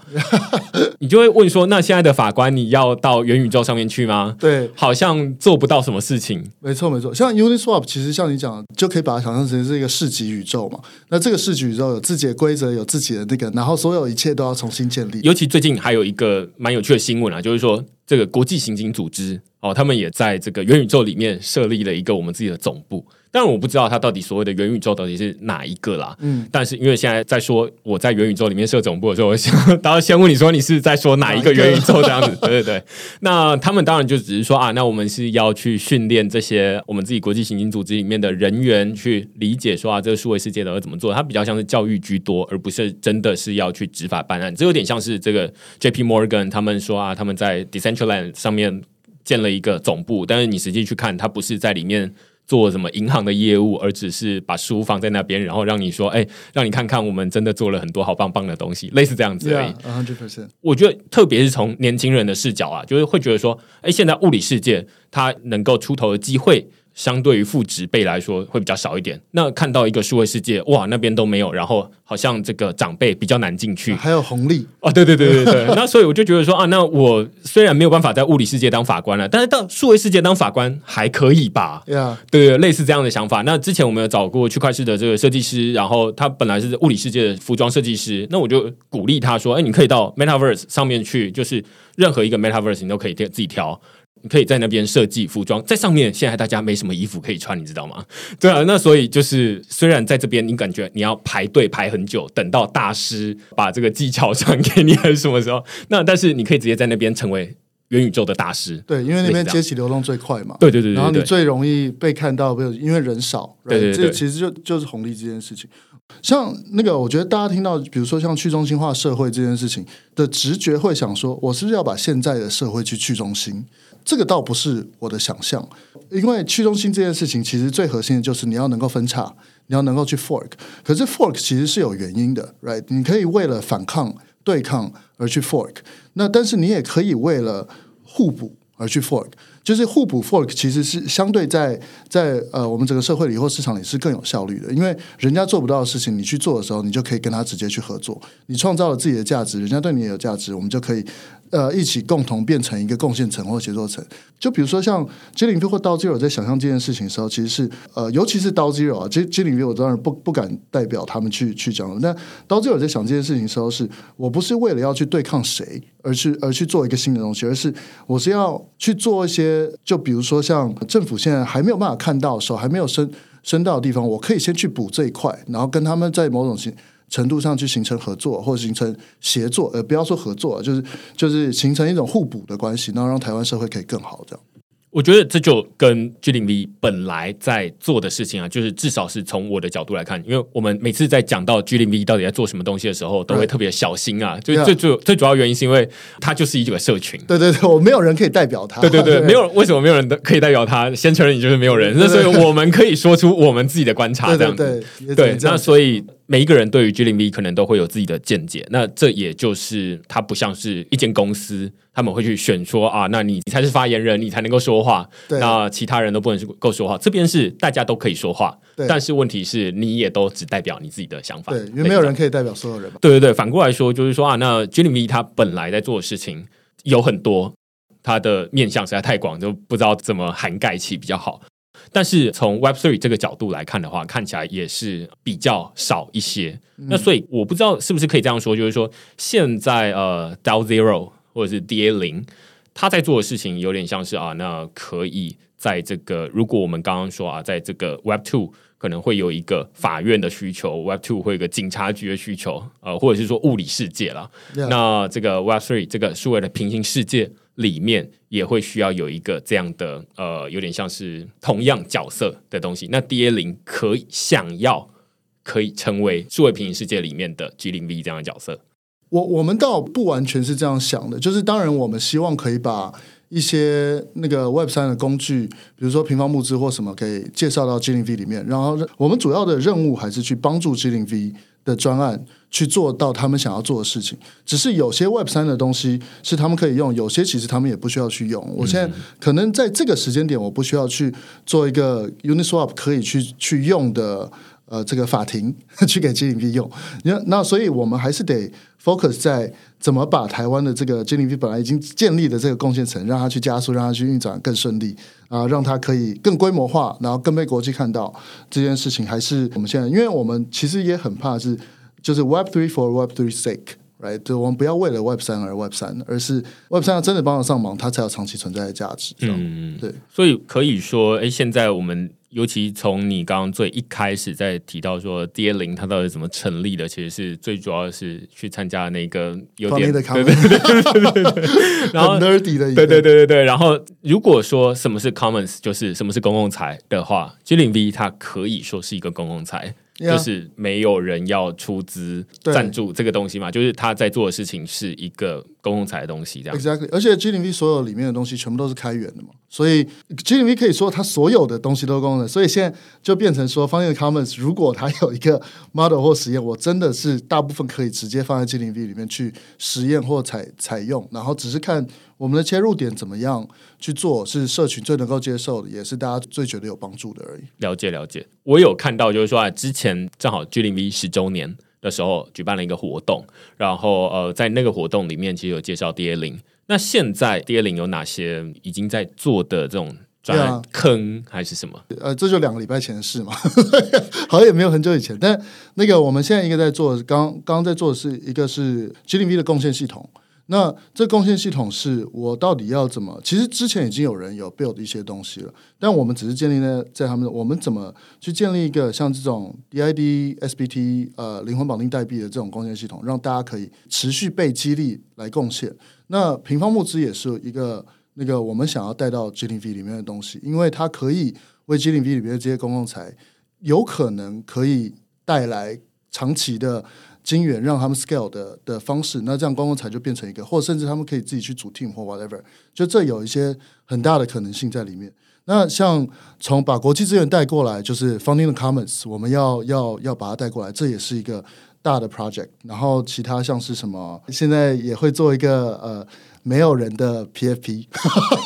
你就会问说，那现在的法官，你要到元宇宙上面去吗？对，好像做不到什么事情。没错，没错。像 Uniswap，其实像你讲，就可以把它想象成是一个市级宇宙嘛。那这个市级宇宙有自己的规则，有自己的那个，然后所有一切都要重新建立。尤其最近还有一个蛮有趣的新闻啊，就是说。这个国际刑警组织哦，他们也在这个元宇宙里面设立了一个我们自己的总部。但我不知道他到底所谓的元宇宙到底是哪一个啦。嗯，但是因为现在在说我在元宇宙里面设总部的时候，我想当然先问你说你是在说哪一个元宇宙这样子？对对对。那他们当然就只是说啊，那我们是要去训练这些我们自己国际刑警组织里面的人员去理解说啊，这个数位世界的要怎么做。它比较像是教育居多，而不是真的是要去执法办案。这有点像是这个 J P Morgan 他们说啊，他们在 Decentraland 上面建了一个总部，但是你实际去看，它不是在里面。做什么银行的业务，而只是把书放在那边，然后让你说，哎，让你看看我们真的做了很多好棒棒的东西，类似这样子而已。hundred percent。我觉得，特别是从年轻人的视角啊，就是会觉得说，哎，现在物理世界它能够出头的机会。相对于父职辈来说会比较少一点。那看到一个数位世界，哇，那边都没有，然后好像这个长辈比较难进去，还有红利哦，对对对对对。那所以我就觉得说啊，那我虽然没有办法在物理世界当法官了，但是到数位世界当法官还可以吧？对啊，对，类似这样的想法。那之前我们有找过区块市的这个设计师，然后他本来是物理世界的服装设计师，那我就鼓励他说，哎，你可以到 Metaverse 上面去，就是任何一个 Metaverse 你都可以自己挑。你可以在那边设计服装，在上面现在大家没什么衣服可以穿，你知道吗？对啊，那所以就是虽然在这边你感觉你要排队排很久，等到大师把这个技巧传给你还是什么时候，那但是你可以直接在那边成为元宇宙的大师。对，因为那边阶级流动最快嘛。对对对，然后你最容易被看到，因为人少。对对对，这其实就就是红利这件事情。像那个，我觉得大家听到，比如说像去中心化社会这件事情的直觉，会想说，我是不是要把现在的社会去去中心？这个倒不是我的想象，因为去中心这件事情，其实最核心的就是你要能够分叉，你要能够去 fork。可是 fork 其实是有原因的，right？你可以为了反抗、对抗而去 fork，那但是你也可以为了互补而去 fork。就是互补 fork 其实是相对在在呃我们整个社会里或市场里是更有效率的，因为人家做不到的事情，你去做的时候，你就可以跟他直接去合作，你创造了自己的价值，人家对你也有价值，我们就可以。呃，一起共同变成一个贡献层或协作层。就比如说像 J 零 V 或刀 Zero 在想象这件事情的时候，其实是呃，尤其是刀 Zero 啊，J J 零 V 我当然不不敢代表他们去去讲。那刀 Zero 在想这件事情的时候，是我不是为了要去对抗谁，而去而去做一个新的东西，而是我是要去做一些，就比如说像政府现在还没有办法看到，手还没有伸伸到的地方，我可以先去补这一块，然后跟他们在某种情。程度上去形成合作或者形成协作，呃，不要说合作，就是就是形成一种互补的关系，然后让台湾社会可以更好，这样。我觉得这就跟 G 零 V 本来在做的事情啊，就是至少是从我的角度来看，因为我们每次在讲到 G 零 V 到底在做什么东西的时候，都会特别小心啊。就最主最主要原因是因为它就是一个社群。对对对，我没有人可以代表他。对对 对，没有为什么没有人可以代表他？先承认你就是没有人，那所以我们可以说出我们自己的观察，这样子。对，那所以。每一个人对于 G 零 V 可能都会有自己的见解，那这也就是它不像是一间公司，他们会去选说啊，那你才是发言人，你才能够说话，那其他人都不能够说话。这边是大家都可以说话，但是问题是你也都只代表你自己的想法，对，因为没有人可以代表所有人。对对对，反过来说就是说啊，那 G 零 V 它本来在做的事情有很多，它的面向实在太广，就不知道怎么涵盖起比较好。但是从 Web Three 这个角度来看的话，看起来也是比较少一些。那所以我不知道是不是可以这样说，就是说现在呃 DAO Zero 或者是 DA 零，他在做的事情有点像是啊，那可以在这个如果我们刚刚说啊，在这个 Web Two 可能会有一个法院的需求，Web Two 会有一个警察局的需求，呃，或者是说物理世界了。那这个 Web Three 这个数位的平行世界。里面也会需要有一个这样的呃，有点像是同样角色的东西。那 D A 零可以想要可以成为数位平行世界里面的 G 零 V 这样的角色。我我们倒不完全是这样想的，就是当然我们希望可以把一些那个 Web 三的工具，比如说平方募资或什么，给介绍到 G 零 V 里面。然后我们主要的任务还是去帮助 G 零 V。的专案去做到他们想要做的事情，只是有些 Web 三的东西是他们可以用，有些其实他们也不需要去用。我现在可能在这个时间点，我不需要去做一个 Uniswap 可以去去用的呃这个法庭 去给 GDP 用。那那所以我们还是得 focus 在怎么把台湾的这个 GDP 本来已经建立的这个贡献层，让它去加速，让它去运转更顺利啊，让它可以更规模化，然后更被国际看到这件事情，还是我们现在，因为我们其实也很怕是。就是 Web three for Web three sake，right？就我们不要为了 Web 三而 Web 三，而是 Web 三要真的帮得上忙，它才有长期存在的价值。嗯，对。所以可以说，哎，现在我们尤其从你刚刚最一开始在提到说 D A 零它到底怎么成立的，其实是最主要是去参加那个有点对对对对对，然后 nerdy 的，对对对对对。然后如果说什么是 commons，就是什么是公共财的话，G 零 V 它可以说是一个公共财。就是没有人要出资赞助这个东西嘛，就是他在做的事情是一个公共财的东西，这样。Exactly，而且 G 零 V 所有里面的东西全部都是开源的嘛，所以 G 零 V 可以说它所有的东西都是公共的，所以现在就变成说，方言的 Commons 如果它有一个 model 或实验，我真的是大部分可以直接放在 G 零 V 里面去实验或采采用，然后只是看。我们的切入点怎么样去做，是社群最能够接受的，也是大家最觉得有帮助的而已。了解了解，我有看到，就是说啊，之前正好 G 零 V 十周年的时候举办了一个活动，然后呃，在那个活动里面其实有介绍 D A 零。那现在 D A 零有哪些已经在做的这种专坑还是什么？呃，这就两个礼拜前的事嘛，好像也没有很久以前。但那个我们现在一个在做，刚刚刚在做的是一个是 G D V 的贡献系统。那这贡献系统是我到底要怎么？其实之前已经有人有 build 一些东西了，但我们只是建立在在他们，我们怎么去建立一个像这种 DID SBT 呃灵魂绑定代币的这种贡献系统，让大家可以持续被激励来贡献。那平方募资也是一个那个我们想要带到 g t v 里面的东西，因为它可以为 g t v 里面的这些公共财有可能可以带来长期的。金源让他们 scale 的的方式，那这样观光财就变成一个，或者甚至他们可以自己去组 team 或 whatever，就这有一些很大的可能性在里面。那像从把国际资源带过来，就是 funding the commons，我们要要要把它带过来，这也是一个大的 project。然后其他像是什么，现在也会做一个呃没有人的 PFP，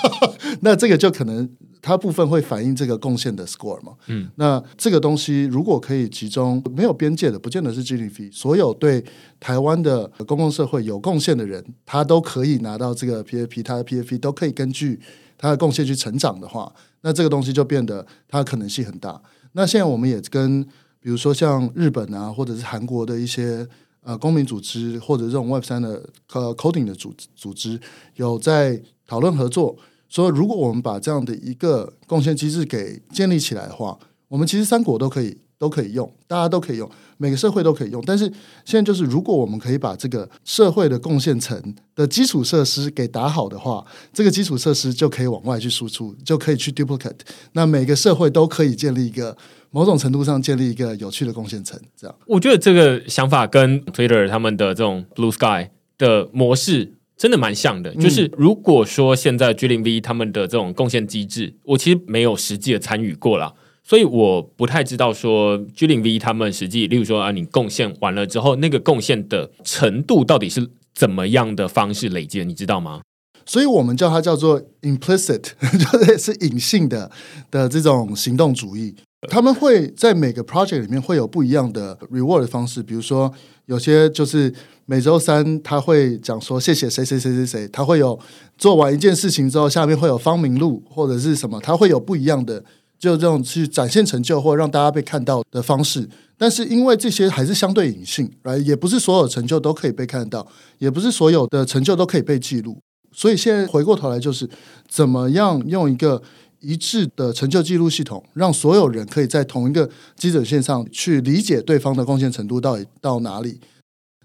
那这个就可能它部分会反映这个贡献的 score 嘛。嗯，那这个东西如果可以集中，没有边界的，不见得是 GDP，所有对台湾的公共社会有贡献的人，他都可以拿到这个 PAP，他的 PAP 都可以根据他的贡献去成长的话，那这个东西就变得它的可能性很大。那现在我们也跟比如说像日本啊，或者是韩国的一些呃公民组织，或者这种 Web 三的呃 coding 的组组织，有在讨论合作，说如果我们把这样的一个贡献机制给建立起来的话，我们其实三国都可以都可以用，大家都可以用，每个社会都可以用。但是现在就是，如果我们可以把这个社会的贡献层的基础设施给打好的话，这个基础设施就可以往外去输出，就可以去 duplicate。那每个社会都可以建立一个某种程度上建立一个有趣的贡献层，这样。我觉得这个想法跟 Twitter 他们的这种 Blue Sky 的模式真的蛮像的。就是如果说现在 G 零 V 他们的这种贡献机制，我其实没有实际的参与过啦，所以我不太知道说 G 零 V 他们实际，例如说啊，你贡献完了之后，那个贡献的程度到底是怎么样的方式累积的，你知道吗？所以我们叫它叫做 implicit，就是是隐性的的这种行动主义。他们会在每个 project 里面会有不一样的 reward 的方式，比如说有些就是每周三他会讲说谢谢谁谁谁谁谁，他会有做完一件事情之后，下面会有方明录或者是什么，他会有不一样的就这种去展现成就或让大家被看到的方式。但是因为这些还是相对隐性，来也不是所有成就都可以被看到，也不是所有的成就都可以被记录。所以现在回过头来，就是怎么样用一个一致的成就记录系统，让所有人可以在同一个基准线上去理解对方的贡献程度到底到哪里。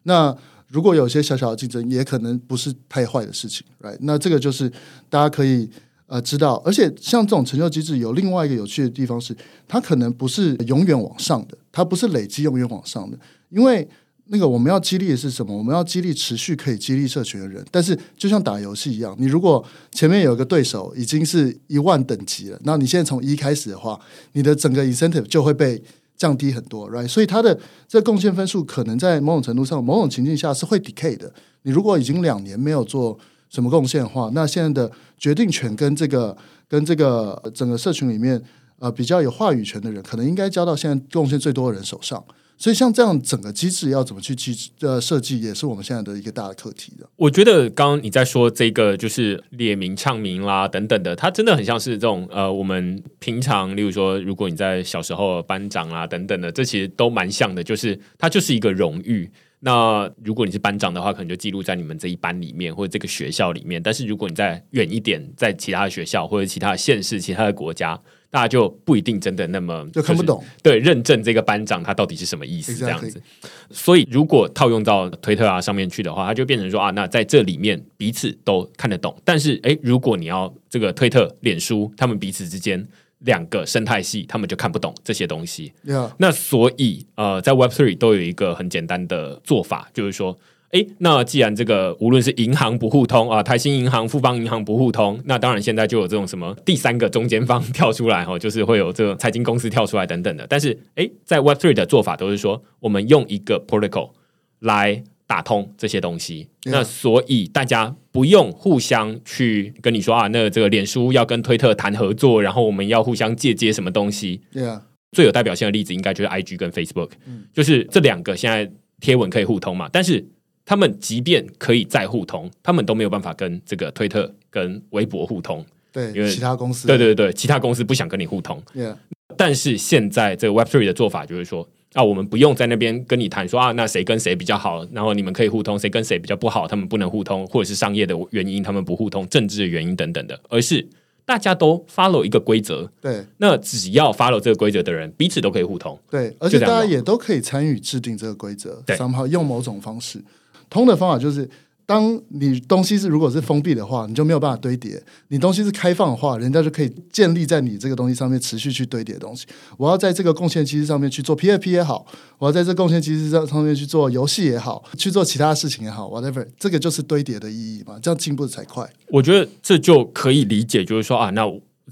那如果有些小小的竞争，也可能不是太坏的事情来那这个就是大家可以呃知道，而且像这种成就机制有另外一个有趣的地方是，它可能不是永远往上的，它不是累积永远往上的，因为。那个我们要激励的是什么？我们要激励持续可以激励社群的人。但是就像打游戏一样，你如果前面有一个对手已经是一万等级了，那你现在从一开始的话，你的整个 incentive 就会被降低很多，right？所以它的这贡献分数可能在某种程度上、某种情境下是会 decay 的。你如果已经两年没有做什么贡献的话，那现在的决定权跟这个跟这个整个社群里面呃比较有话语权的人，可能应该交到现在贡献最多的人手上。所以，像这样整个机制要怎么去机制呃设计，也是我们现在的一个大的课题的。我觉得刚刚你在说这个就是列名、唱名啦等等的，它真的很像是这种呃，我们平常，例如说，如果你在小时候班长啊等等的，这其实都蛮像的，就是它就是一个荣誉。那如果你是班长的话，可能就记录在你们这一班里面或者这个学校里面。但是如果你在远一点，在其他的学校或者其他的县市、其他的国家。大家就不一定真的那么就看不懂，对认证这个班长他到底是什么意思这样子。所以如果套用到推特啊上面去的话，它就变成说啊，那在这里面彼此都看得懂。但是诶，如果你要这个推特、脸书，他们彼此之间两个生态系，他们就看不懂这些东西。那所以呃，在 Web Three 都有一个很简单的做法，就是说。哎，那既然这个无论是银行不互通啊，台新银行、富邦银行不互通，那当然现在就有这种什么第三个中间方 跳出来哈，就是会有这个财经公司跳出来等等的。但是哎，在 Web Three 的做法都是说，我们用一个 protocol 来打通这些东西，那所以大家不用互相去跟你说啊，那这个脸书要跟推特谈合作，然后我们要互相借接什么东西。对啊，最有代表性的例子应该就是 IG 跟 Facebook，嗯就是这两个现在贴文可以互通嘛，但是。他们即便可以再互通，他们都没有办法跟这个推特、跟微博互通。对，因为其他公司，对对对其他公司不想跟你互通。但是现在这个 Web Three 的做法就是说，啊，我们不用在那边跟你谈说啊，那谁跟谁比较好，然后你们可以互通，谁跟谁比较不好，他们不能互通，或者是商业的原因他们不互通，政治的原因等等的，而是大家都 follow 一个规则。对，那只要 follow 这个规则的人，彼此都可以互通。对，而且大家也都可以参与制定这个规则，对，用某种方式。通的方法就是，当你东西是如果是封闭的话，你就没有办法堆叠；你东西是开放的话，人家就可以建立在你这个东西上面持续去堆叠东西。我要在这个贡献机制上面去做 PFP 也好，我要在这贡献机制上上面去做游戏也好，去做其他事情也好，whatever，这个就是堆叠的意义嘛，这样进步才快。我觉得这就可以理解，就是说啊，那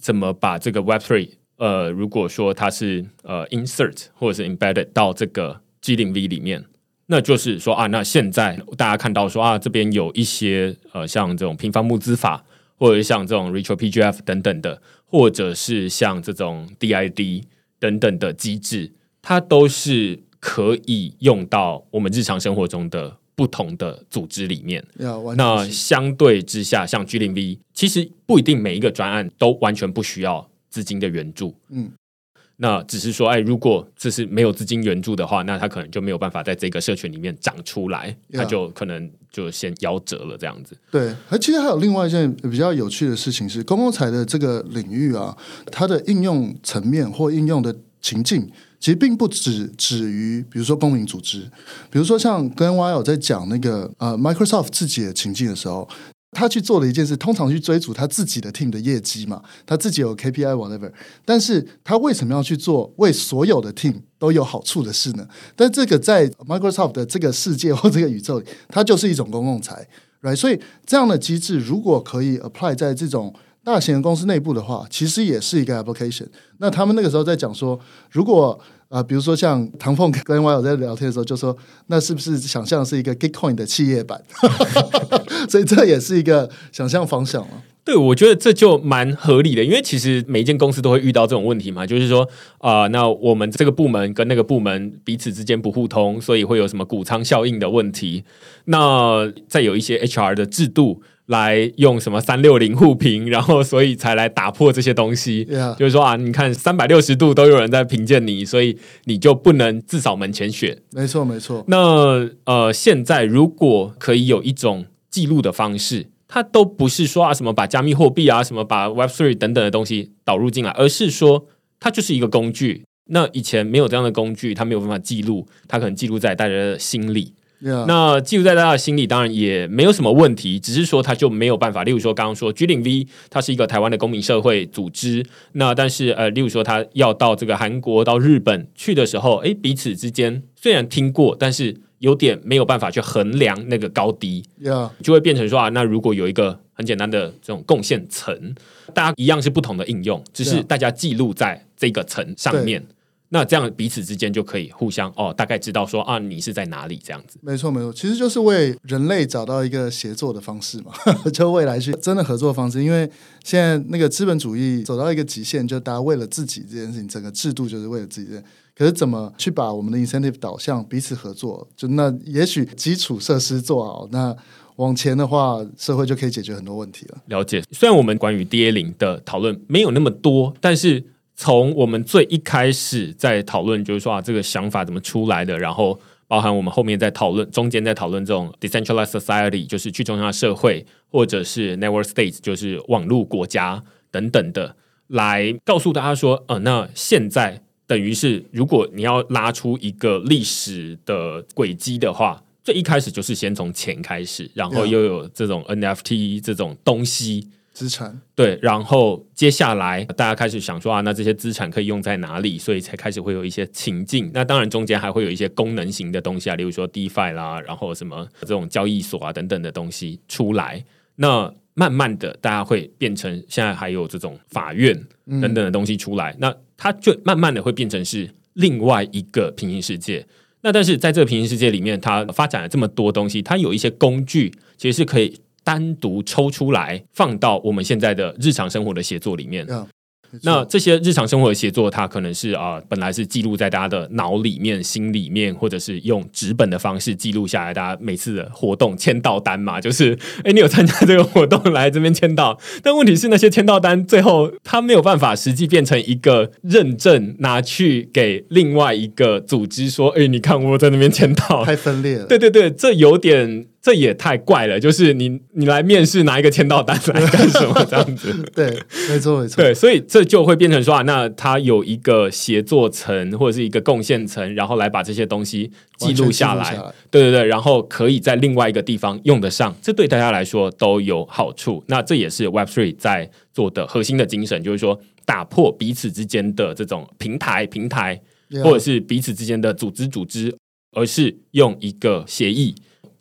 怎么把这个 Web Three，呃，如果说它是呃 insert 或者是 embedded 到这个 G 零 V 里面。那就是说啊，那现在大家看到说啊，这边有一些呃，像这种平方募资法，或者像这种 Retro PGF 等等的，或者是像这种 DID 等等的机制，它都是可以用到我们日常生活中的不同的组织里面。那相对之下，像 G 零 V，其实不一定每一个专案都完全不需要资金的援助。嗯，那只是说，哎，如果这是没有资金援助的话，那他可能就没有办法在这个社群里面长出来，它 Yeah 就可能就先夭折了这样子。对，而其实还有另外一件比较有趣的事情是，公共财的这个领域啊，它的应用层面或应用的情境，其实并不止止于比如说公民组织，比如说像 i l 在讲那个呃 Microsoft 自己的情境的时候。他去做了一件事，通常去追逐他自己的 team 的业绩嘛，他自己有 KPI whatever，但是他为什么要去做为所有的 team 都有好处的事呢？但这个在 Microsoft 的这个世界或这个宇宙里，它就是一种公共财，right？所以这样的机制如果可以 apply 在这种大型的公司内部的话，其实也是一个 application。那他们那个时候在讲说，如果啊，比如说像唐凤跟网友在聊天的时候，就说那是不是想象是一个 Gitcoin 的企业版？所以这也是一个想象方向了。对，我觉得这就蛮合理的，因为其实每一间公司都会遇到这种问题嘛，就是说啊、那我们这个部门跟那个部门彼此之间不互通，所以会有什么谷仓效应的问题。那再有一些 HR 的制度来用什么三六零互评，然后所以才来打破这些东西。就是说啊，你看三百六十度都有人在评鉴你，所以你就不能自扫门前雪。没错，没错。那呃，现在如果可以有一种记录的方式，它都不是说啊什么把加密货币啊，什么把 Web Three 等等的东西导入进来，而是说它就是一个工具。那以前没有这样的工具，它没有办法记录，它可能记录在大家的心里。Yeah, 那记录在大家的心里，当然也没有什么问题，只是说他就没有办法。例如说，刚刚说 G 零 V，它是一个台湾的公民社会组织。那但是呃，例如说，他要到这个韩国、到日本去的时候，诶，彼此之间虽然听过，但是有点没有办法去衡量那个高低，yeah, 就会变成说啊，那如果有一个很简单的这种贡献层，大家一样是不同的应用，只是大家记录在这个层上面。那这样彼此之间就可以互相哦，大概知道说啊，你是在哪里这样子。没错，没错。其实就是为人类找到一个协作的方式嘛，就未来去真的合作的方式。因为现在那个资本主义走到一个极限，就大家为了自己这件事情，整个制度就是为了自己。可是怎么去把我们的 incentive 导向彼此合作？就那也许基础设施做好，那往前的话，社会就可以解决很多问题了。了解，虽然我们关于 DA 零的讨论没有那么多，但是从我们最一开始在讨论，就是说啊，这个想法怎么出来的，然后包含我们后面在讨论，中间在讨论这种 decentralized society，就是去中心化社会，或者是 network states，就是网络国家等等的，来告诉大家说，呃，那现在等于是，如果你要拉出一个历史的轨迹的话。最一开始就是先从钱开始，然后又有这种 NFT 这种东西，资产，对，然后接下来大家开始想说啊，那这些资产可以用在哪里？所以才开始会有一些情境。那当然中间还会有一些功能型的东西啊，例如说 DeFi 啦，然后什么这种交易所啊等等的东西出来。那慢慢的，大家会变成现在还有这种法院等等的东西出来，那它就慢慢的会变成是另外一个平行世界。那但是在这个平行世界里面，它发展了这么多东西，它有一些工具其实是可以单独抽出来放到我们现在的日常生活的写作里面。Yeah 那这些日常生活的协作，它可能是啊、本来是记录在大家的脑里面、心里面，或者是用纸本的方式记录下来，大家每次的活动签到单嘛，就是哎，你有参加这个活动来这边签到，但问题是那些签到单最后它没有办法实际变成一个认证，拿去给另外一个组织说，哎，你看我在那边签到，太分裂了。对对对，这有点，这也太怪了。就是你你来面试拿一个签到单来干什么这样子？对，没错，没错。对，所以这就会变成说啊，那它有一个协作层或者是一个贡献层，然后来把这些东西记录下来。对对对，然后可以在另外一个地方用得上，这对大家来说都有好处。那这也是 Web Three 在做的核心的精神，就是说打破彼此之间的这种平台平台或者是彼此之间的组织组织，而是用一个协议，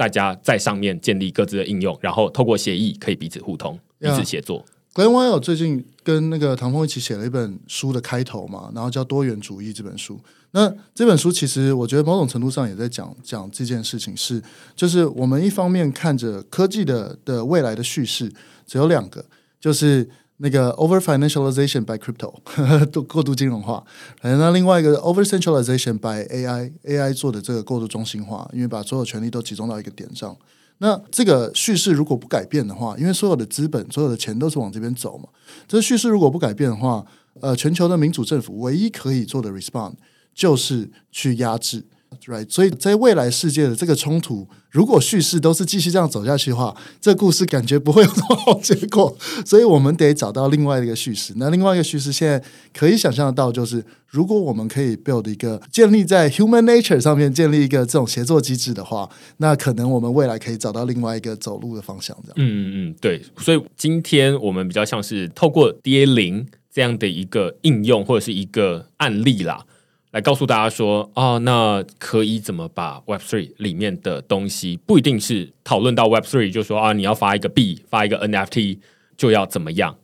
大家在上面建立各自的应用，然后透过协议可以彼此互通、彼此协作。Glenn Weil 最近跟那个唐峰一起写了一本书的开头嘛，然后叫《多元主义》这本书。那这本书其实我觉得某种程度上也在讲讲这件事情，是就是我们一方面看着科技的的未来的叙事只有两个，就是那个 over financialization by crypto 过过度金融化，那另外一个 over centralization by AI AI 做的这个过度中心化，因为把所有权力都集中到一个点上。那这个叙事如果不改变的话，因为所有的资本、所有的钱都是往这边走嘛，这个叙事如果不改变的话，呃，全球的民主政府唯一可以做的 respond 就是去压制。Right，所以在未来世界的这个冲突，如果叙事都是继续这样走下去的话，这故事感觉不会有什么好结果。所以我们得找到另外一个叙事。那另外一个叙事，现在可以想象得到，就是如果我们可以 build 一个建立在 human nature 上面建立一个这种协作机制的话，那可能我们未来可以找到另外一个走路的方向。这样，嗯嗯嗯，对。所以今天我们比较像是透过 D A 零这样的一个应用或者是一个案例啦。来告诉大家说，哦，那可以怎么把 Web Three 里面的东西，不一定是讨论到 Web Three 就说啊，你要发一个币，发一个 NFT 就要怎么样，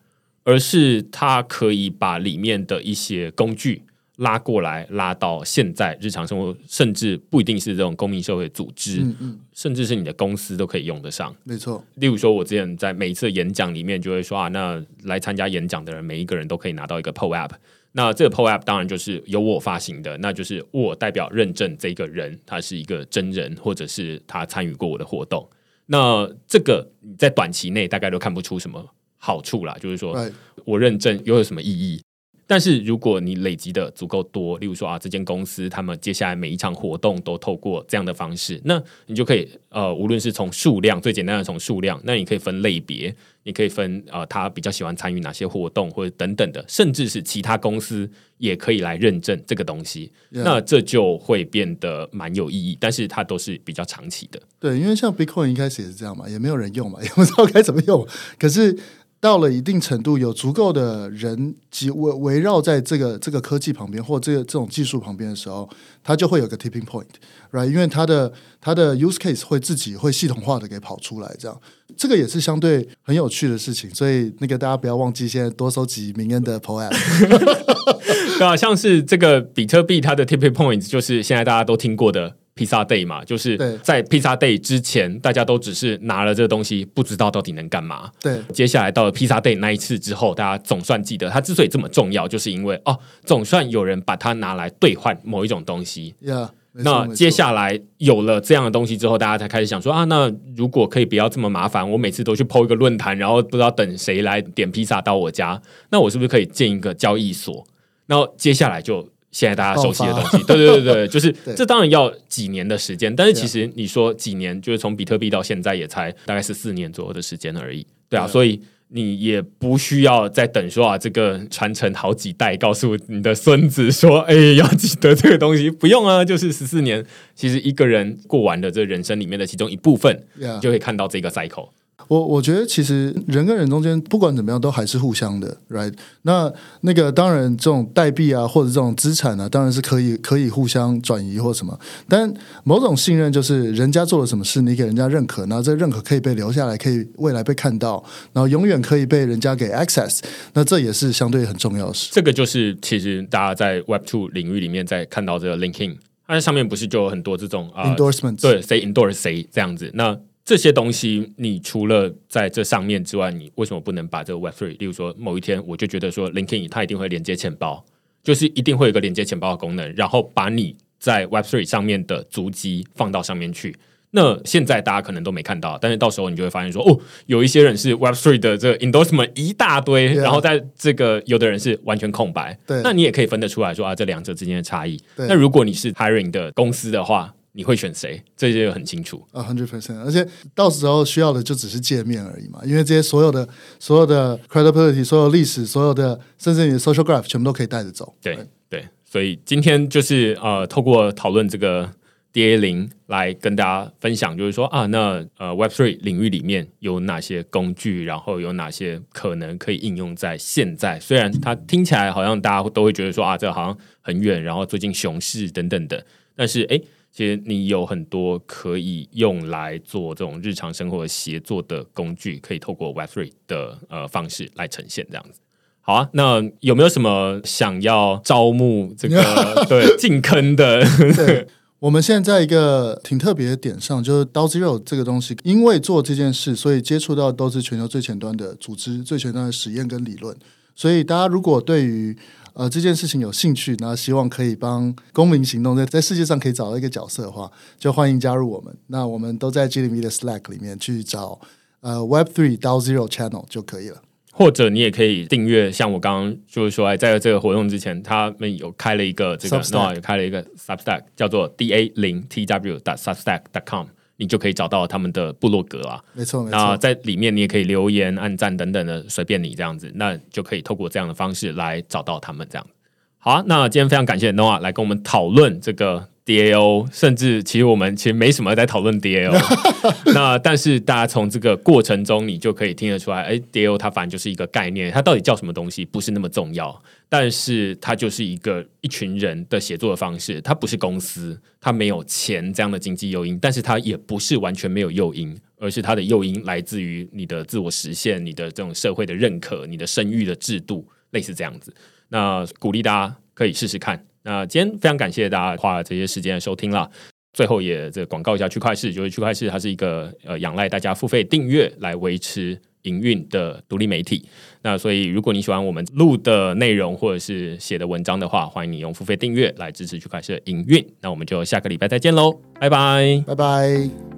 而是它可以把里面的一些工具拉过来，拉到现在日常生活，甚至不一定是这种公民社会组织，嗯嗯，甚至是你的公司都可以用得上。没错。例如说，我之前在每一次演讲里面就会说啊，那来参加演讲的人，每一个人都可以拿到一个 PO App。那这个 PO App 当然就是由我发行的，那就是我代表认证这个人，他是一个真人，或者是他参与过我的活动。那这个在短期内大概都看不出什么好处啦，就是说我认证又有什么意义？但是如果你累积的足够多，例如说啊，这间公司他们接下来每一场活动都透过这样的方式，那你就可以呃，无论是从数量最简单的从数量，那你可以分类别，你可以分呃，他比较喜欢参与哪些活动或者等等的，甚至是其他公司也可以来认证这个东西，那这就会变得蛮有意义，但是它都是比较长期的。对，因为像 Bitcoin 一开始也是这样嘛，也没有人用嘛，也不知道该怎么用，可是。到了一定程度，有足够的人及围围绕在这个这个科技旁边，或这个这种技术旁边的时候，它就会有个 tipping point，right？因为它的它的 use case 会自己会系统化的给跑出来，这样这个也是相对很有趣的事情。所以那个大家不要忘记，现在多收集明恩的 POAP。对啊，像是这个比特币，它的 tipping point 就是现在大家都听过的。披萨 day 嘛，就是在披萨 day 之前，大家都只是拿了这个东西，不知道到底能干嘛。对，接下来到了披萨 day 那一次之后，大家总算记得它之所以这么重要，就是因为哦，总算有人把它拿来兑换某一种东西。那接下来有了这样的东西之后，大家才开始想说啊，那如果可以不要这么麻烦，我每次都去抛一个论坛，然后不知道等谁来点披萨到我家，那我是不是可以建一个交易所？然后接下来就。现在大家熟悉的东西，对对对对，就是这当然要几年的时间，但是其实你说几年，就是从比特币到现在也才大概是四年左右的时间而已，对啊，所以你也不需要再等说啊，这个传承好几代，告诉你的孙子说，哎，要记得这个东西，不用啊，就是十四年，其实一个人过完的这人生里面的其中一部分，就可以看到这个 cycle。我我觉得其实人跟人中间不管怎么样都还是互相的，right？那那个当然这种代币啊或者这种资产啊，当然是可以可以互相转移或什么。但某种信任就是人家做了什么事，你给人家认可，然后这认可可以被留下来，可以未来被看到，然后永远可以被人家给 access。那这也是相对很重要的事。这个就是其实大家在 Web Two 领域里面在看到这个 linking，它上面不是就有很多这种啊 endorsement，对，谁 endorse 谁这样子。那这些东西，你除了在这上面之外，你为什么不能把这个 Web Three？例如说，某一天我就觉得说，LinkedIn 它一定会连接钱包，就是一定会有个连接钱包的功能，然后把你在 Web Three 上面的足迹放到上面去。那现在大家可能都没看到，但是到时候你就会发现说，哦，有一些人是 Web Three 的这个 endorsement 一大堆，然后在这个有的人是完全空白。对，那你也可以分得出来说啊，这两者之间的差异。那如果你是 Hiring 的公司的话。你会选谁？这些很清楚啊，hundred percent。而且到时候需要的就只是界面而已嘛，因为这些所有的、所有的 credibility、所有历史、所有的，甚至你的 social graph 全部都可以带着走。对对，所以今天就是呃，透过讨论这个 D A 零来跟大家分享，就是说啊，那呃 Web Three 领域里面有哪些工具，然后有哪些可能可以应用在现在？虽然它听起来好像大家都会觉得说啊，这好像很远，然后最近熊市等等的，但是哎，其实你有很多可以用来做这种日常生活协作的工具，可以透过 Web Three 的呃方式来呈现这样子。好啊，那有没有什么想要招募这个 对进坑的？对，我们现在在一个挺特别的点上，就是 DAO Zero 这个东西，因为做这件事，所以接触到都是全球最前端的组织、最前端的实验跟理论。所以大家如果对于呃这件事情有兴趣，然后希望可以帮公民行动在在世界上可以找到一个角色的话，就欢迎加入我们。那我们都在 G 零 V 的 Slack 里面去找呃 Web Three DAO Zero Channel 就可以了。或者你也可以订阅，像我刚刚就是说，在这个活动之前，他们有开了一个这个 Substack 有开了一个 Substack，叫做 D A 零 T W 的 Substack dot com，你就可以找到他们的部落格啊。没错，没那。在里面你也可以留言、按赞等等的，随便你这样子，那就可以透过这样的方式来找到他们这样。好啊，那今天非常感谢 Noah 来跟我们讨论这个 DAO，甚至其实我们其实没什么在讨论 DAO，那但是大家从这个过程中，你就可以听得出来，哎，DAO 它反正就是一个概念，它到底叫什么东西不是那么重要，但是它就是一个一群人的写作的方式，它不是公司，它没有钱这样的经济诱因，但是它也不是完全没有诱因，而是它的诱因来自于你的自我实现、你的这种社会的认可、你的声誉的制度，类似这样子。那鼓励大家可以试试看。那今天非常感谢大家花这些时间收听啦。最后也这广告一下区块市，就是区块市它是一个呃仰赖大家付费订阅来维持营运的独立媒体。那所以如果你喜欢我们录的内容或者是写的文章的话，欢迎你用付费订阅来支持区块市的营运。那我们就下个礼拜再见喽，拜拜。拜拜。